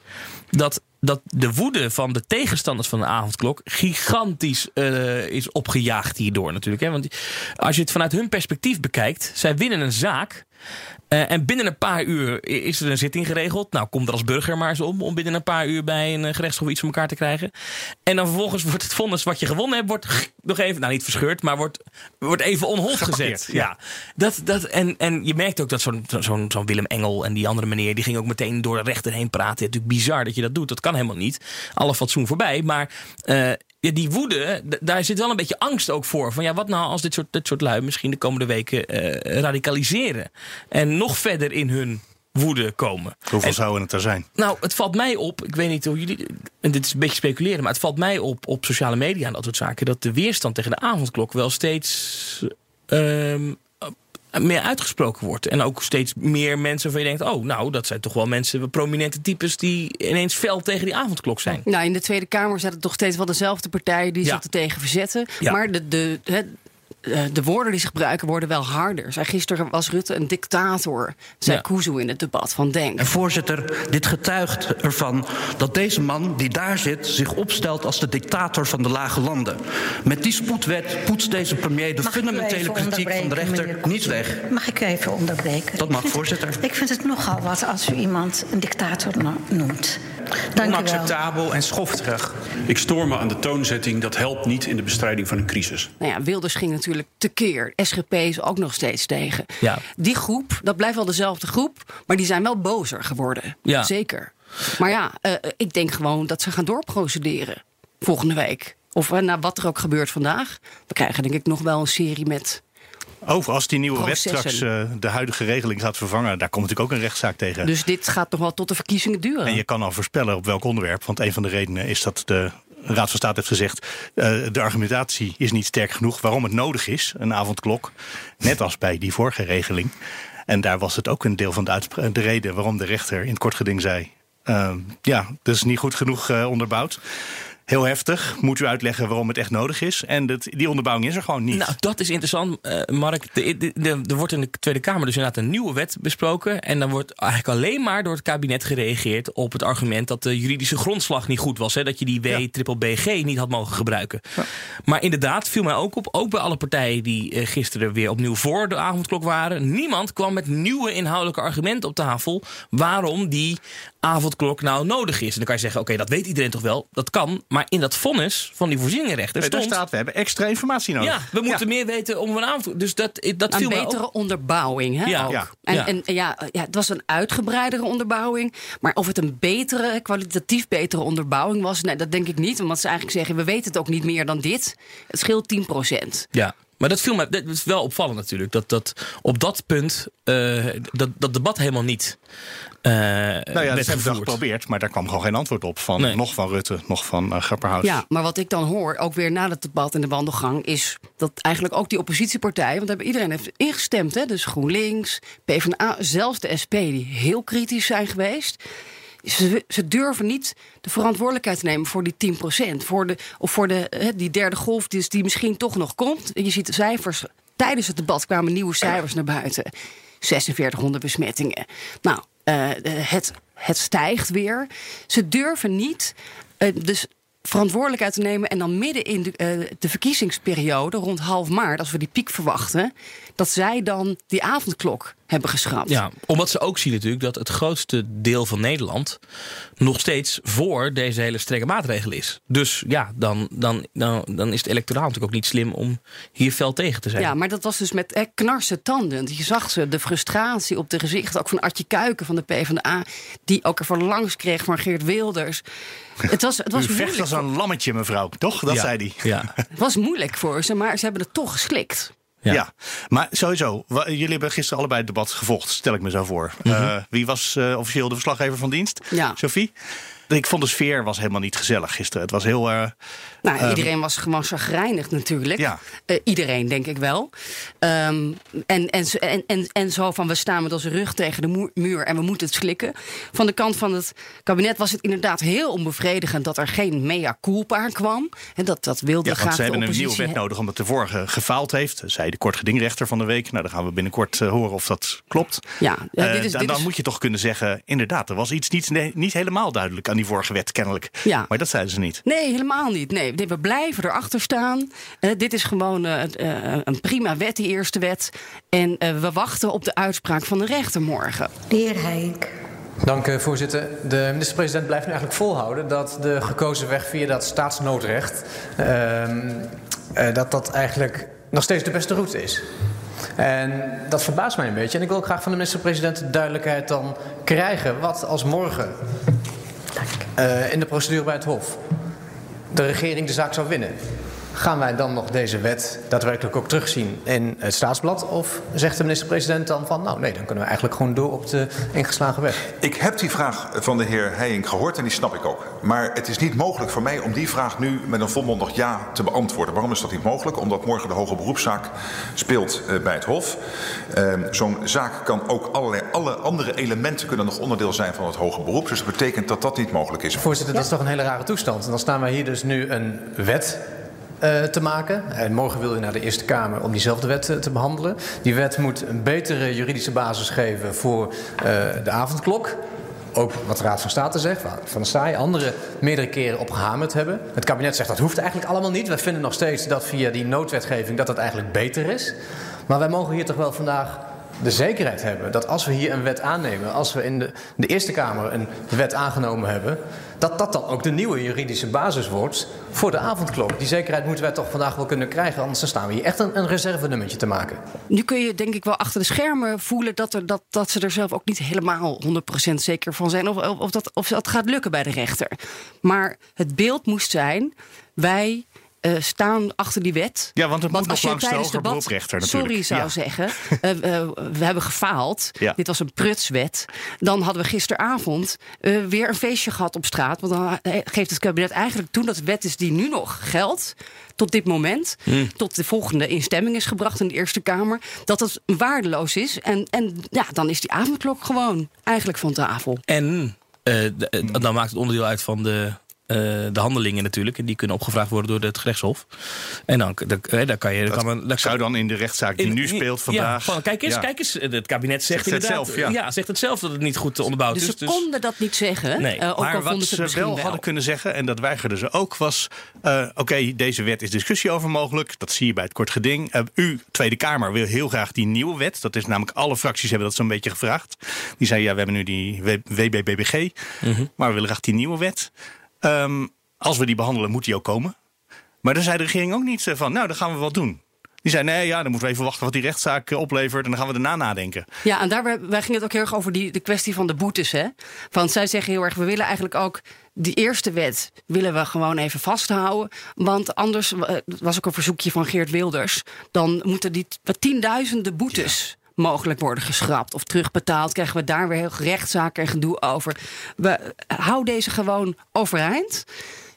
Dat, dat de woede van de tegenstanders van de avondklok gigantisch is opgejaagd hierdoor natuurlijk. Hè? Want als je het vanuit hun perspectief bekijkt, zij winnen een zaak. Eh, en binnen een paar uur is er een zitting geregeld. Nou, kom er als burger maar eens om. Om binnen een paar uur bij een eh, gerechtshof iets van elkaar te krijgen. En dan vervolgens wordt het vonnis wat je gewonnen hebt, wordt nog even, nou niet verscheurd, maar wordt, wordt even on hold Geparkeerd, gezet. Ja. Dat, dat, en, en je merkt ook dat zo'n zo'n zo'n Willem Engel en die andere meneer, die ging ook meteen door de rechter heen praten. Het is natuurlijk bizar dat je dat doet. Dat kan helemaal niet. Alle fatsoen voorbij. Maar eh, ja, die woede, daar zit wel een beetje angst ook voor. Van ja, wat nou als dit soort, dit soort lui misschien de komende weken eh, radicaliseren. En nog verder in hun woede komen. Hoeveel En- zouden het er zijn? nou, het valt mij op, ik weet niet hoe jullie. En dit is een beetje speculeren, maar het valt mij op op sociale media en dat soort zaken. dat de weerstand tegen de avondklok wel steeds. ehm, meer uitgesproken wordt. En ook steeds meer mensen waarvan je denkt: oh, nou, dat zijn toch wel mensen, prominente types. die ineens fel tegen die avondklok zijn. Nou, in de Tweede Kamer het toch steeds wel dezelfde partijen die Ja. zich er tegen verzetten. Ja. Maar de, de, het- de woorden die ze gebruiken worden wel harder. Zij gisteren was Rutte een dictator, zei Ja. Kuzu in het debat van Denk. En voorzitter, dit getuigt ervan dat deze man die daar zit zich opstelt als de dictator van de lage landen. Met die spoedwet poetst deze premier de Mag fundamentele kritiek van de rechter niet weg. Mag ik u even onderbreken? Dat mag, Ik voorzitter. Ik vind het nogal wat als u iemand een dictator no- noemt. Dank. Onacceptabel en schofterig. Ik stoor me aan de toonzetting. Dat helpt niet in de bestrijding van een crisis. Nou ja, Wilders ging natuurlijk tekeer. SGP is ook nog steeds tegen. Ja. Die groep, dat blijft wel dezelfde groep, maar die zijn wel bozer geworden. Ja. Zeker. Maar ja, eh, ik denk gewoon dat ze gaan doorprocederen volgende week. Of eh, nou, wat er ook gebeurt vandaag. We krijgen denk ik nog wel een serie met. Over als die nieuwe wet straks eh, de huidige regeling gaat vervangen, daar komt natuurlijk ook een rechtszaak tegen. Dus dit gaat nog wel tot de verkiezingen duren. En je kan al voorspellen op welk onderwerp. Want een van de redenen is dat de Raad van State heeft gezegd... eh, de argumentatie is niet sterk genoeg waarom het nodig is, een avondklok. Net als bij die vorige regeling. En daar was het ook een deel van de, de reden waarom de rechter in het kort geding zei... eh, ja, dat is niet goed genoeg onderbouwd. Heel heftig. Moet u uitleggen waarom het echt nodig is. En dat, die onderbouwing is er gewoon niet. Nou, dat is interessant, eh, Mark. Er wordt in de Tweede Kamer dus inderdaad een nieuwe wet besproken. En dan wordt eigenlijk alleen maar door het kabinet gereageerd op het argument dat de juridische grondslag niet goed was. Hè? Dat je die W-BG niet had mogen gebruiken. Maar inderdaad, viel mij ook op, ook bij alle partijen die eh, gisteren weer opnieuw voor de avondklok waren. Niemand kwam met nieuwe inhoudelijke argumenten op tafel waarom die avondklok nou nodig is. En dan kan je zeggen, oké, dat weet iedereen toch wel. Dat kan. Maar in dat vonnis van die voorzieningenrechter Nee, stond... staat, we hebben extra informatie nodig. Ja, we moeten meer weten om een avond. Dus dat, dat een viel mij betere ook. onderbouwing. Hè, Ja, ook. ja, En, ja. en ja, ja, het was een uitgebreidere onderbouwing. Maar of het een betere, kwalitatief betere onderbouwing was, nee, dat denk ik niet. Omdat ze eigenlijk zeggen: we weten het ook niet meer dan dit. Het scheelt 10 procent. Ja. Maar dat viel mij, dat is wel opvallend natuurlijk. Dat, dat op dat punt eh, dat, dat debat helemaal niet eh Nou ja, dat hebben we gevoerd. geprobeerd, maar daar kwam gewoon geen antwoord op. Van, Nee. Nog van Rutte, nog van uh, Grapperhaus. Ja, maar wat ik dan hoor, ook weer na het debat in de wandelgang, is dat eigenlijk ook die oppositiepartijen, want hebben iedereen heeft ingestemd, hè, dus GroenLinks, PvdA, zelfs de SP, die heel kritisch zijn geweest. Ze, durven niet de verantwoordelijkheid te nemen voor die 10%. Voor de, of voor de, die derde golf die, die misschien toch nog komt. Je ziet de cijfers. Tijdens het debat kwamen nieuwe cijfers naar buiten. 4600 besmettingen. Nou, eh, het, het stijgt weer. Ze durven niet. eh, dus verantwoordelijkheid te nemen en dan midden in de, eh, de verkiezingsperiode, rond half maart, als we die piek verwachten, dat zij dan die avondklok hebben geschrapt. Ja, omdat ze ook zien natuurlijk dat het grootste deel van Nederland nog steeds voor deze hele strenge maatregel is. Dus ja, dan, dan, dan, dan is het electoraal natuurlijk ook niet slim om hier fel tegen te zijn. Ja, maar dat was dus met eh, knarsen tanden. Je zag ze, de frustratie op de gezichten, ook van Artje Kuiken van de PvdA, die ook ervan langs kreeg van Geert Wilders. Het was, het was U vecht als een lammetje, mevrouw. Toch? Dat Ja. zei hij. Ja. Het was moeilijk voor ze, maar ze hebben het toch geslikt. Ja. maar sowieso. Jullie hebben gisteren allebei het debat gevolgd, stel ik me zo voor. Mhm. Eh, wie was eh, officieel de verslaggever van dienst? Ja. Sophie? Ik vond de sfeer was helemaal niet gezellig gisteren. Het was heel... eh, Nou, Ehm, iedereen was gewoon chagrijnig natuurlijk. Ja. Eh, iedereen, denk ik wel. Ehm, en, en, zo- en, en, en zo van, we staan met onze rug tegen de muur en we moeten het slikken. Van de kant van het kabinet was het inderdaad heel onbevredigend... dat er geen mea culpa kwam. En dat, dat wilde ja, graag ze de hebben een nieuwe wet nodig omdat de vorige gefaald heeft. Zei de kortgedingrechter van de week. Nou, dan gaan we binnenkort eh, horen of dat klopt. Ja, ja, Eh, dit is- dan dit dan is- moet je toch kunnen zeggen, inderdaad, er was iets niet, nee, niet helemaal duidelijk aan die vorige wet, kennelijk. Ja. Maar dat zeiden ze niet. Nee, helemaal niet. Nee, we blijven erachter staan. Eh, dit is gewoon eh, eh, een prima wet, die eerste wet. En eh, we wachten op de uitspraak van de rechter morgen. De heer Heink. Dank, eh, voorzitter. De minister-president blijft nu eigenlijk volhouden dat de gekozen weg via dat staatsnoodrecht. ehm, eh, dat dat eigenlijk nog steeds de beste route is. En dat verbaast mij een beetje. En ik wil ook graag van de minister-president duidelijkheid dan krijgen. Wat als morgen in de procedure bij het Hof de regering de zaak zou winnen? Gaan wij dan nog deze wet daadwerkelijk ook terugzien in het staatsblad? Of zegt de minister-president dan van, nou nee, dan kunnen we eigenlijk gewoon door op de ingeslagen weg? Ik heb die vraag van de heer Heijink gehoord en die snap ik ook. Maar het is niet mogelijk voor mij om die vraag nu met een volmondig ja te beantwoorden. Waarom is dat niet mogelijk? Omdat morgen de hoge beroepszaak speelt eh, bij het Hof. Ehm, Zo'n zaak kan ook allerlei alle andere elementen kunnen nog onderdeel zijn van het hoge beroep. Dus dat betekent dat dat niet mogelijk is. Voorzitter, dat is toch een hele rare toestand. En dan staan wij hier dus nu een wet te maken. En morgen wil u naar de Eerste Kamer om diezelfde wet eh, te behandelen. Die wet moet een betere juridische basis geven voor eh, de avondklok. Ook wat de Raad van State zegt, Van der Staaij anderen meerdere keren op gehamerd hebben. Het kabinet zegt dat hoeft eigenlijk allemaal niet. Wij vinden nog steeds dat via die noodwetgeving dat dat eigenlijk beter is. Maar wij mogen hier toch wel vandaag de zekerheid hebben dat als we hier een wet aannemen, als we in de, de Eerste Kamer een wet aangenomen hebben, dat dat dan ook de nieuwe juridische basis wordt voor de avondklok. Die zekerheid moeten wij toch vandaag wel kunnen krijgen, anders staan we hier echt een, een reservenummertje te maken. Nu kun je denk ik wel achter de schermen voelen dat, er, dat, dat ze er zelf ook niet helemaal 100% zeker van zijn of, of dat, of dat gaat lukken bij de rechter. Maar het beeld moest zijn: wij eh, staan achter die wet. Ja, want het moet nog je langs de hoger natuurlijk. Sorry zou Ja. zeggen, eh, eh, we hebben gefaald. Ja. Dit was een prutswet. Dan hadden we gisteravond eh, weer een feestje gehad op straat. Want dan geeft het kabinet eigenlijk toen dat de wet is die nu nog geldt. Tot dit moment, tot de volgende instemming is gebracht in de Eerste Kamer, dat het waardeloos is. En, en ja, dan is die avondklok gewoon eigenlijk van tafel. En dan maakt het onderdeel uit van de, eh, de handelingen natuurlijk. En die kunnen opgevraagd worden door het gerechtshof. En dan, dan, eh, dan kan je... Dan Dat kan men, dan zou dan in de rechtszaak die in- nu speelt vandaag... Ja, van, kijk eens, Ja. kijk eens. Het kabinet zegt, Zegt het inderdaad... zelf, ja. zegt het zelf dat het niet goed onderbouwd Dus is. ze konden dat niet zeggen. Nee, eh, ook maar al wat ze wel, hadden kunnen zeggen, en dat weigerden ze ook, was: eh, oké, deze wet is discussie over mogelijk. Dat zie je bij het kort geding. Eh, u, Tweede Kamer, wil heel graag die nieuwe wet. Dat is namelijk alle fracties hebben dat zo'n beetje gevraagd. Die zeiden: ja, we hebben nu die WBBBG, maar we willen graag die nieuwe wet. Ehm, als we die behandelen, moet die ook komen. Maar dan zei de regering ook niet eh, van: nou, dan gaan we wat doen. Die zei: nee, ja, dan moeten we even wachten wat die rechtszaak eh, oplevert. En dan gaan we daarna nadenken. Ja, en daar wij gingen het ook heel erg over die, de kwestie van de boetes. Hè? Want zij zeggen heel erg, we willen eigenlijk ook die eerste wet willen we gewoon even vasthouden. Want anders, eh, was ook een verzoekje van Geert Wilders, dan moeten die tienduizenden boetes. Mogelijk worden geschrapt of terugbetaald. Krijgen we daar weer heel rechtszaken en gedoe over. We houden deze gewoon overeind.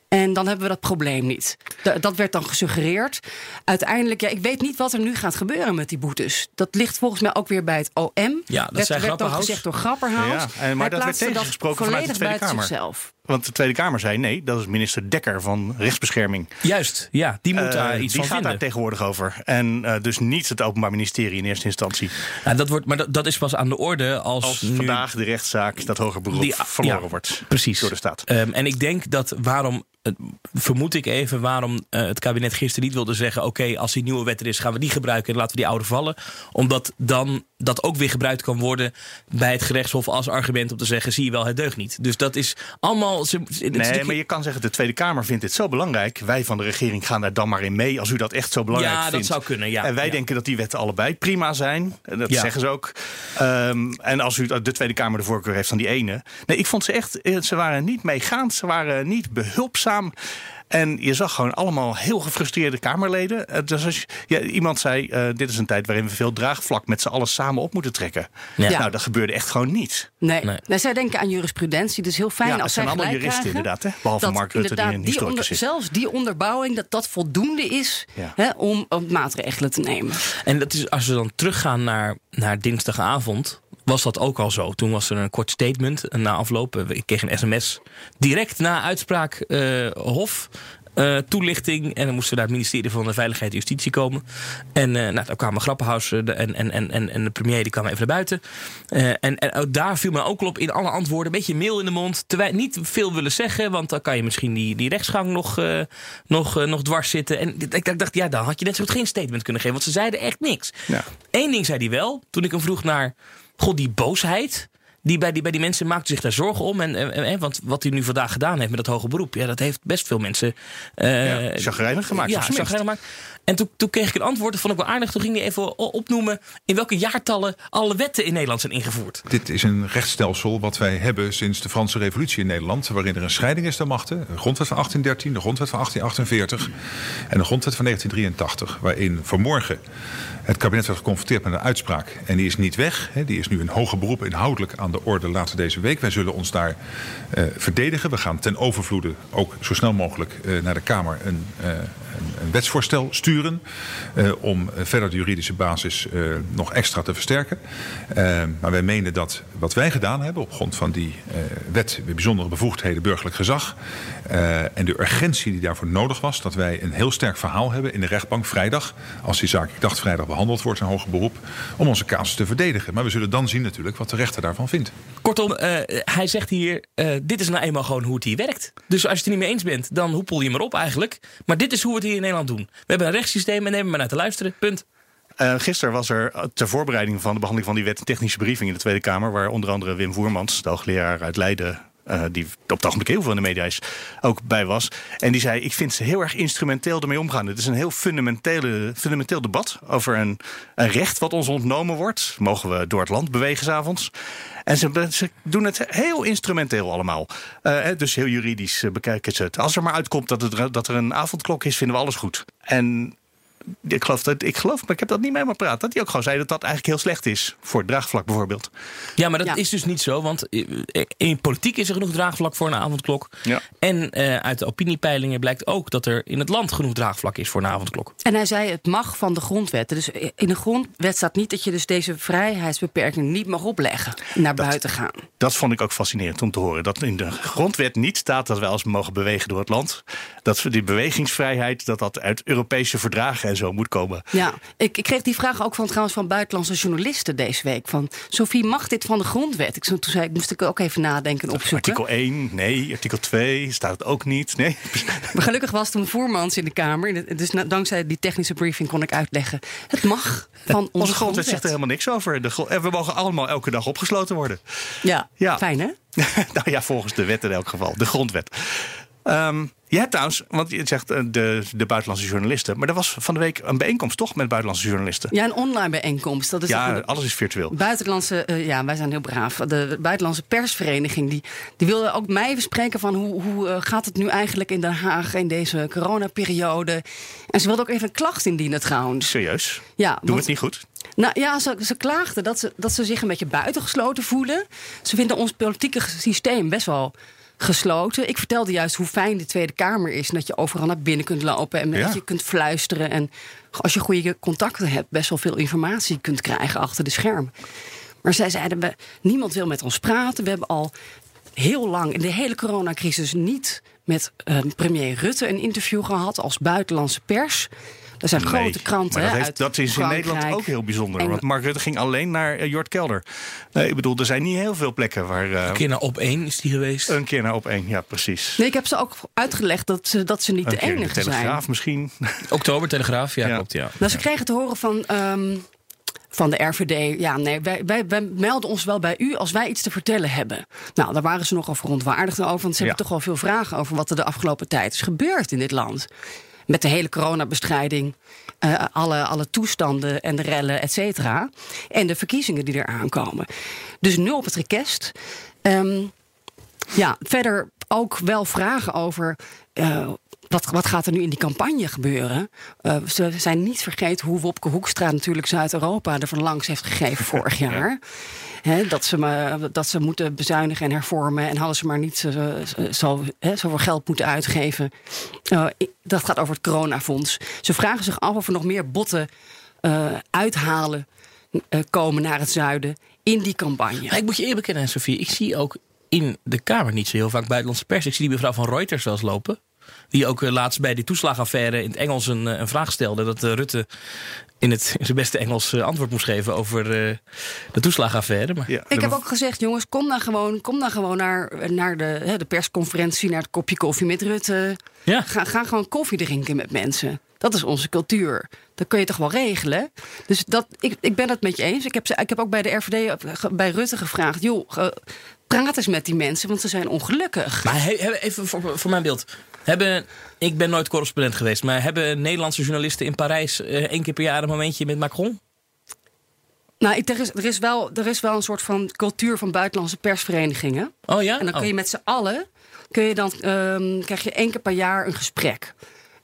En dan hebben we dat probleem niet. Da- dat werd dan gesuggereerd. Uiteindelijk, ja, ik weet niet wat er nu gaat gebeuren met die boetes. Dat ligt volgens mij ook weer bij het OM. Ja, dat werd, werd dan gezegd door Grapperhaus. Ja, en- maar Hij dat werd tegengesproken vanuit de volledig Tweede Kamer. zichzelf. Want de Tweede Kamer zei: nee, dat is minister Dekker van Rechtsbescherming. Juist, ja, die moet Eh, daar iets die van gaat vinden. daar tegenwoordig over. En eh, dus niet het Openbaar Ministerie in eerste instantie. Ja, dat wordt, maar dat, dat is pas aan de orde als, Als nu vandaag de rechtszaak, dat hoger beroep, Die- verloren ja, wordt. precies Door de staat. Ehm, en ik denk dat waarom eh, vermoed ik even waarom het kabinet gisteren niet wilde zeggen: oké, als die nieuwe wet er is, gaan we die gebruiken en laten we die oude vallen. Omdat dan dat ook weer gebruikt kan worden bij het gerechtshof als argument om te zeggen: zie je wel, het deugt niet. Dus dat is allemaal. Ze- Nee, maar je kan zeggen, de Tweede Kamer vindt dit zo belangrijk. Wij van de regering gaan daar dan maar in mee als u dat echt zo belangrijk Ja, dat vindt. zou kunnen, ja. En wij Ja. denken dat die wetten allebei prima zijn. En Dat Ja. zeggen ze ook. Ehm, en als u de Tweede Kamer de voorkeur heeft van die ene. Nee, ik vond ze echt, eh, ze waren niet meegaand. Ze waren niet behulpzaam. En je zag gewoon allemaal heel gefrustreerde Kamerleden. Eh, Dus als je- ja, iemand zei, eh, dit is een tijd waarin we veel draagvlak met z'n allen samen op moeten trekken. Ja. Nou, dat gebeurde echt gewoon niet. Nee. nee, zij denken aan jurisprudentie. Dus heel fijn Ja, als het zij zijn allemaal juristen krijgen, inderdaad, hè? Behalve dat Mark Rutte, die een historicus onder- is. Zelfs die onderbouwing, dat dat voldoende is Ja. hè, om, om maatregelen te nemen. En dat is, als we dan teruggaan naar, naar dinsdagavond, was dat ook al zo. Toen was er een kort statement na afloop. eh, Ik kreeg een sms direct na uitspraak eh, Hof. eh, toelichting. En dan moesten we naar het ministerie van de Veiligheid en Justitie komen. En nou, daar kwamen Grappenhaus de- en, en, en, en, de premier die kwam even naar buiten. En, en daar viel me ook al op in alle antwoorden. Een beetje meel in de mond. Terwijl niet veel willen zeggen. Want dan kan je misschien die, die rechtsgang nog, nog, nog dwars zitten. En ik, ik dacht, ja, dan had je net zo goed geen statement kunnen geven. Want ze zeiden echt niks. Eén ding zei hij wel. Toen ik hem vroeg naar god, die boosheid. Die bij, die bij die mensen maakten zich daar zorgen om. En, en, en- want wat hij nu vandaag gedaan heeft met dat hoge beroep. Ja, dat heeft best veel mensen. eh Ja, chagrijnig gemaakt, Ja, chagrijnig gemaakt. En toen, toen kreeg ik een antwoord. Dat vond ik wel aardig. Toen ging hij even opnoemen. in welke jaartallen alle wetten in Nederland zijn ingevoerd. Dit is een rechtsstelsel wat wij hebben sinds de Franse Revolutie in Nederland. Waarin er een scheiding is der machten. De grondwet van 1813, de grondwet van 1848 en de grondwet van 1983. Waarin vanmorgen het kabinet werd geconfronteerd met een uitspraak. En die is niet weg. Die is nu een hoger beroep inhoudelijk aan de orde later deze week. Wij zullen ons daar eh, verdedigen. We gaan ten overvloede ook zo snel mogelijk eh, naar de Kamer een, eh, een, wetsvoorstel sturen. eh, om verder de juridische basis eh, nog extra te versterken. Eh, maar wij menen dat wat wij gedaan hebben op grond van die wet bijzondere bevoegdheden burgerlijk gezag. Eh, en de urgentie die daarvoor nodig was, dat wij een heel sterk verhaal hebben in de rechtbank vrijdag. Als die zaak, ik dacht vrijdag behandeld wordt in hoger beroep. Om onze casus te verdedigen. Maar we zullen dan zien natuurlijk wat de rechter daarvan vindt. Kortom, eh, hij zegt hier: eh, dit is nou eenmaal gewoon hoe het hier werkt. Dus als je het er niet mee eens bent, dan hoepel je maar op eigenlijk. Maar dit is hoe we het hier in Nederland doen. We hebben een rechtssysteem en nemen maar naar te luisteren. Punt. Uh, gisteren was er ter voorbereiding van de behandeling van die wet een technische briefing in de Tweede Kamer. Waar onder andere Wim Voermans, de hoogleraar uit Leiden. Uh, die op het ogenblik heel veel in de media is, ook bij was. En die zei: Ik vind ze heel erg instrumenteel ermee omgaan. Het is een heel fundamentele, fundamenteel debat over een, een recht wat ons ontnomen wordt. Mogen we door het land bewegen s'avonds? En ze, doen het heel instrumenteel allemaal. Uh, dus heel juridisch bekijken ze het. Als er maar uitkomt dat, dat er een avondklok is, vinden we alles goed. En ik geloof, dat, ik geloof, maar ik heb dat niet mee maar praten. Dat hij ook gewoon zei dat dat eigenlijk heel slecht is. Voor het draagvlak bijvoorbeeld. Ja, maar dat ja. is dus niet zo. Want in politiek is er genoeg draagvlak voor een avondklok. Ja. En uh, uit de opiniepeilingen blijkt ook dat er in het land genoeg draagvlak is voor een avondklok. En hij zei het mag van de grondwet. Dus in de grondwet staat niet dat je dus deze vrijheidsbeperking niet mag opleggen. Naar dat, buiten gaan. Dat vond ik ook fascinerend om te horen. Dat in de grondwet niet staat dat wij als mogen bewegen door het land. Dat die bewegingsvrijheid, dat dat uit Europese verdragen en zo moet komen. Ja, ik, ik kreeg die vraag ook van trouwens van buitenlandse journalisten deze week. Van Sophie, mag dit van de grondwet? Ik, toen zei, moest ik ook even nadenken en opzoeken. Artikel 1, nee. Artikel 2 staat het ook niet. Nee. Maar gelukkig was toen Voermans in de Kamer. Dus dankzij die technische briefing kon ik uitleggen. Het mag van onze, onze grondwet. zegt er helemaal niks over. De, en we mogen allemaal elke dag opgesloten worden. Ja, ja. fijn hè? nou ja, volgens de wet in elk geval. De grondwet. Um, je hebt trouwens, want je zegt de, de buitenlandse journalisten. Maar er was van de week een bijeenkomst toch met buitenlandse journalisten? Ja, een online bijeenkomst. Dat is ja, alles is virtueel. Buitenlandse, uh, ja, wij zijn heel braaf. De buitenlandse persvereniging die, die wilde ook mij bespreken van hoe, hoe uh, gaat het nu eigenlijk in Den Haag in deze coronaperiode. En ze wilde ook even een klacht indienen trouwens. Serieus? Ja. Doen we het niet goed? Nou ja, ze, ze klaagden dat ze, dat ze zich een beetje buitengesloten voelen. Ze vinden ons politieke systeem best wel gesloten. Ik vertelde juist hoe fijn de Tweede Kamer is. En dat je overal naar binnen kunt lopen en ja. je kunt fluisteren. En als je goede contacten hebt, best wel veel informatie kunt krijgen achter de schermen. Maar zij zeiden, we, niemand wil met ons praten. We hebben al heel lang in de hele coronacrisis niet met uh, premier Rutte een interview gehad als buitenlandse pers. Er zijn Nee, grote kranten. dat, hè, heeft, uit dat is in Nederland ook heel bijzonder. Want Mark Rutte ging alleen naar eh, Jort Kelder. Nee, ik bedoel, er zijn niet heel veel plekken waar... eh, Een keer naar op één is die geweest. een keer naar op één, ja, precies. Nee, ik heb ze ook uitgelegd dat ze, dat ze niet een de enige zijn. Telegraaf misschien. Oktober, Telegraaf, ja, Ja. klopt, ja. Nou, ze kregen te horen van, ehm, van de RVD... ja, nee, wij, wij, wij melden ons wel bij u als wij iets te vertellen hebben. Nou, daar waren ze nogal verontwaardigd over... want ze Ja. hebben toch wel veel vragen over wat er de afgelopen tijd is gebeurd in dit land. Met de hele coronabestrijding, eh, alle, alle toestanden en de rellen, et cetera. En de verkiezingen die eraan komen. Dus nu op het request. Ehm, ja, verder ook wel vragen over. eh, wat, wat gaat er nu in die campagne gebeuren? Eh, ze zijn niet vergeten hoe Wopke Hoekstra natuurlijk Zuid-Europa er van langs heeft gegeven vorig jaar. Dat, ze me, dat ze moeten bezuinigen en hervormen. En hadden ze maar niet zo, zo, hè, zoveel geld moeten uitgeven. Eh, ik- dat gaat over het coronafonds. Ze vragen zich af of er nog meer botten eh, uithalen eh, komen naar het zuiden in die campagne. Ik moet je eerlijk bekennen, Sofie. Ik zie ook in de Kamer niet zo heel vaak buitenlandse pers. Ik zie die mevrouw van Reuters wel eens lopen. Die ook eh, laatst bij die toeslagaffaire in het Engels een, eh, een vraag stelde. Dat eh, Rutte in, het, in zijn beste Engels antwoord moest geven over eh, de toeslagaffaire. Maar Ja, Ik heb ook gezegd, jongens, kom dan gewoon, kom dan gewoon naar, naar de, hè, de persconferentie, naar het kopje koffie met Rutte. Ja. Ga, ga gewoon koffie drinken met mensen. Dat is onze cultuur. Dat kun je toch wel regelen? Dus dat, ik, ik ben het met je eens. Ik heb, ze- ik heb ook bij de RVD, bij Rutte gevraagd... joh, praat eens met die mensen, want ze zijn ongelukkig. Maar he- even voor, voor mijn beeld. Hebben, ik ben nooit correspondent geweest, maar hebben Nederlandse journalisten in Parijs eh, één keer per jaar een momentje met Macron? Nou, ik- er is, er, is wel, er is wel een soort van cultuur van buitenlandse persverenigingen. Oh ja? En dan kun Oh. je met z'n allen, kun je dan, ehm, krijg je één keer per jaar een gesprek.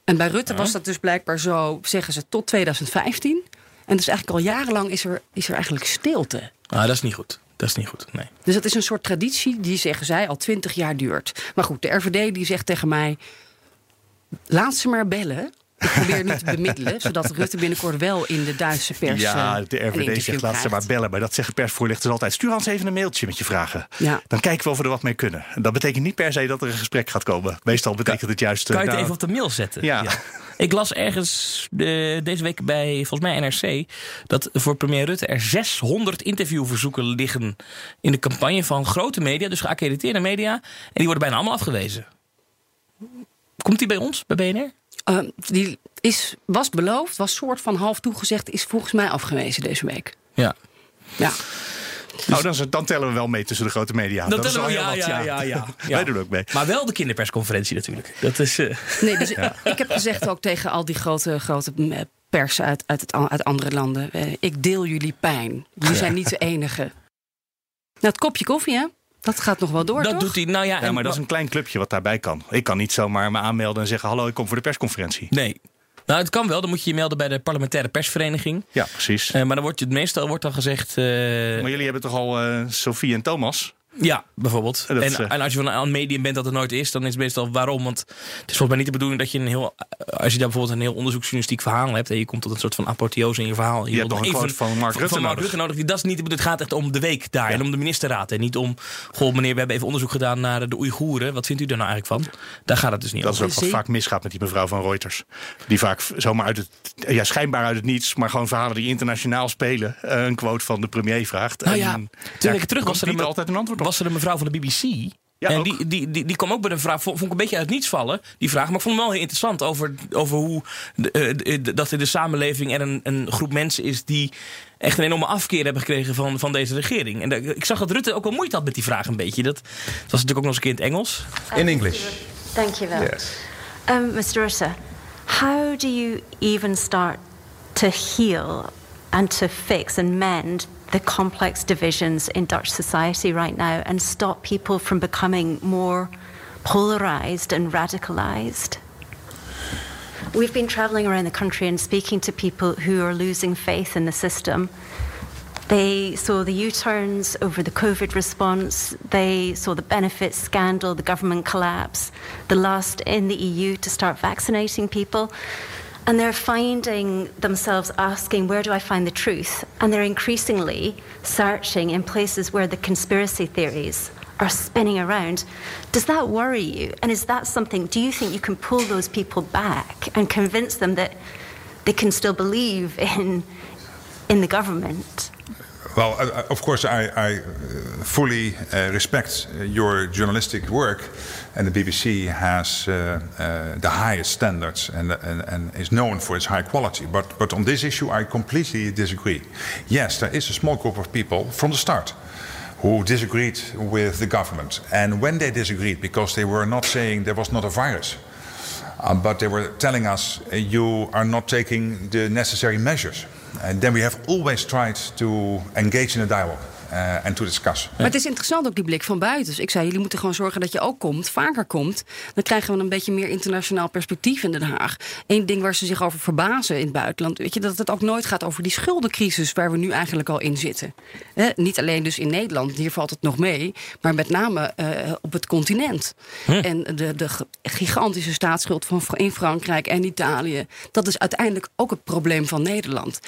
En bij Rutte was dat dus blijkbaar zo, zeggen ze, tot 2015. En dus eigenlijk al jarenlang is er, is er eigenlijk stilte. Ah, dat is niet goed. Dat is niet goed, nee. Dus dat is een soort traditie die, zeggen zij, al twintig jaar duurt. Maar goed, de RVD die zegt tegen mij... laat ze maar bellen. Ik probeer nu te bemiddelen, zodat Rutte binnenkort wel in de Duitse pers ja, eh, de RVD zegt laat ze maar bellen. Maar dat zeggen persvoorlichters altijd. Stuur ons even een mailtje met je vragen. Ja. Dan kijken we of we er wat mee kunnen. En dat betekent niet per se dat er een gesprek gaat komen. Meestal betekent het juist... Kan je eh, het nou, even op de mail zetten? Ja. Ik las ergens eh, deze week bij, volgens mij NRC... dat voor premier Rutte er 600 interviewverzoeken liggen... in de campagne van grote media, dus geaccrediteerde media. En die worden bijna allemaal afgewezen. Komt die bij ons, bij BNR? Eh, die is, was beloofd, was soort van half toegezegd... is volgens mij afgewezen deze week. Ja. Ja. Nou, dan, dan tellen we wel mee tussen de grote media. Dat is tellen we, al heel ja, wat, ja, ja, ja. Wij doen ook mee. Maar wel de kinderpersconferentie natuurlijk. Dat is... eh, Nee, dus ik heb gezegd ook tegen al die grote, grote eh, pers uit, uit, het, uit andere landen... eh, ik deel jullie pijn. Jullie zijn niet de enige. Nou, het kopje koffie, hè? Dat gaat nog wel door, dat toch? doet hij, nou ja... Maar dat is een klein clubje wat daarbij kan. Ik kan niet zomaar me aanmelden en zeggen... hallo, ik kom voor de persconferentie. Nee. Nou, het kan wel. Dan moet je je melden bij de parlementaire persvereniging. Ja, precies. Eh, maar dan wordt je, meestal wordt dan gezegd... eh, maar jullie hebben toch al eh Sophie en Thomas? Ja, bijvoorbeeld. Dat en, is, eh, en als je van een medium bent dat het nooit is, dan is het meestal waarom. Want het is volgens mij niet de bedoeling dat je een heel. Als je daar bijvoorbeeld een heel onderzoeksjournalistiek verhaal hebt. en je komt tot een soort van apotheose in je verhaal. Je hebt nog een quote van Mark Rutte nodig. nodig. Dat is niet de bedoeling. Het gaat echt om de week daar. En om de ministerraad. En niet om. Goh, meneer, we hebben even onderzoek gedaan naar de Oeigoeren. Wat vindt u daar nou eigenlijk van? Daar gaat het dus niet Dat is om. ook wat vaak misgaat met die mevrouw van Reuters. Die vaak zomaar uit het, ja, schijnbaar uit het niets, maar gewoon verhalen die internationaal spelen, eh, een quote van de premier vraagt. Nou En ja, twee weken terug was er, niet een, altijd een antwoord op. was er een mevrouw van de BBC. Ja, en die, die, die, die kwam ook met een vraag, vond, ik een beetje uit niets vallen, die vraag. Maar ik vond hem wel heel interessant over, over hoe de, eh, de- dat in de samenleving er een, een groep mensen is die echt een enorme afkeer hebben gekregen van, van deze regering. En ik zag dat Rutte ook wel moeite had met die vraag een beetje. Dat, dat was natuurlijk ook nog eens een keer in het Engels. In English. Thank you. Yes. Um, Mr. Rutte, how do you even start to heal and to fix and mend the complex divisions in Dutch society right now and stop people from becoming more polarized and radicalized? We've been traveling around the country and speaking to people who are losing faith in the system. They saw the U turns over the COVID response. They saw the benefits scandal, the government collapse, the last in the EU to start vaccinating people. And they're finding themselves asking, where do I find the truth? And they're increasingly searching in places where the conspiracy theories are spinning around. Does that worry you? And is that something, do you think you can pull those people back and convince them that they can still believe in in the government. Well, uh, of course, I, I uh, fully uh, respect your journalistic work, and the BBC has uh, uh, the highest standards and, and, and, is known for its high quality. But, but on this issue, I completely disagree. Yes, there is a small group of people from the start who disagreed with the government, and when they disagreed, because they were not saying there was not a virus. Uh, but they were telling us you are not taking the necessary measures. And then we have always tried to engage in a dialogue. Uh, en to discuss. Maar het is interessant ook die blik van buiten. Dus ik zei, jullie moeten gewoon zorgen dat je ook komt, vaker komt. Dan krijgen we een beetje meer internationaal perspectief in Den Haag. Eén ding waar ze zich over verbazen in het buitenland, weet je, dat het ook nooit gaat over die schuldencrisis waar we nu eigenlijk al in zitten. niet alleen dus in Nederland, hier valt het nog mee, maar met name uh, op het continent. En de, de gigantische staatsschuld van in Frankrijk en Italië, dat is uiteindelijk ook het probleem van Nederland.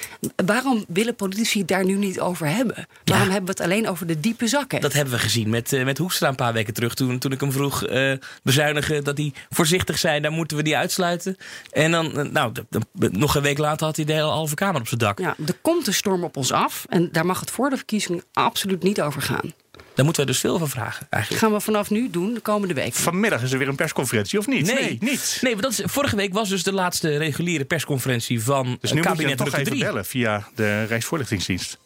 Waarom willen politici daar nu niet over hebben? Waarom hebben we het alleen over de diepe zakken. Dat hebben we gezien met, uh, met Hoekstra een paar weken terug. Toen, toen ik hem vroeg uh, bezuinigen, dat hij voorzichtig zei... dan moeten we die uitsluiten. En dan, uh, nou, de, de, nog een week later had hij de hele halve kamer op zijn dak. Ja, er komt een storm op ons af. En daar mag het voor de verkiezingen absoluut niet over gaan. Daar moeten we dus veel van vragen. Eigenlijk. gaan we vanaf nu doen, de komende week. Vanmiddag is er weer een persconferentie, of niet? Nee, nee niet. Nee, dat is, vorige week was dus de laatste reguliere persconferentie van dus nu kabinet moet je toch even bellen via de Rijksvoorlichtingsdienst.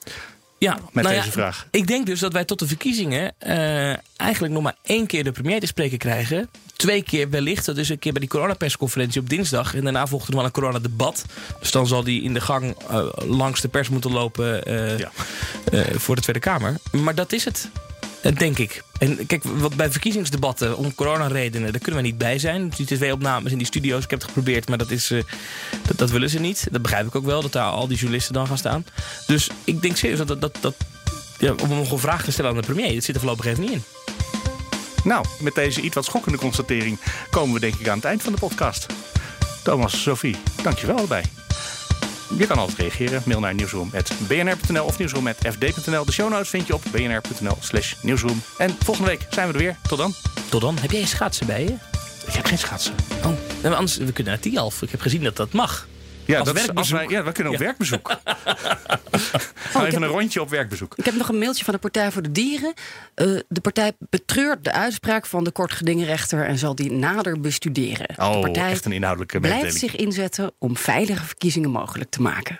Ja, met nou deze ja, vraag. Ik denk dus dat wij tot de verkiezingen uh, eigenlijk nog maar één keer de premier te spreken krijgen. Twee keer wellicht. Dat is een keer bij die coronapersconferentie op dinsdag. En daarna volgt er nog wel een coronadebat. Dus dan zal die in de gang uh, langs de pers moeten lopen uh, ja. voor de Tweede Kamer. Maar dat is het. Denk ik. En kijk, wat bij verkiezingsdebatten om coronaredenen, daar kunnen we niet bij zijn. Die tv-opnames in die studio's, ik heb het geprobeerd, maar dat, is, uh, dat, willen ze niet. Dat begrijp ik ook wel, dat daar al die journalisten dan gaan staan. Dus ik denk serieus dat, dat, dat ja, om nog een vraag te stellen aan de premier, dat zit er voorlopig even niet in. Nou, met deze iets wat schokkende constatering komen we denk ik aan het eind van de podcast. Thomas, Sophie, dankjewel allebei. Je kan altijd reageren. Mail naar nieuwsroom.bnr.nl of nieuwsroom.fd.nl. De show notes vind je op bnr.nl slash nieuwsroom. En volgende week zijn we er weer. Tot dan. Tot dan. Heb jij schaatsen bij je? Ik heb geen schaatsen. Oh, nee, anders we kunnen naar Tialf. Ik heb gezien dat dat mag. Ja, als dat is, als wij, ja, we kunnen op ja. werkbezoek. oh, even een rondje op werkbezoek. Ik heb nog een mailtje van de Partij voor de Dieren. Uh, de partij betreurt de uitspraak van de kortgedingrechter en zal die nader bestuderen. Oh, de partij echt een inhoudelijke blijft zich inzetten om veilige verkiezingen mogelijk te maken.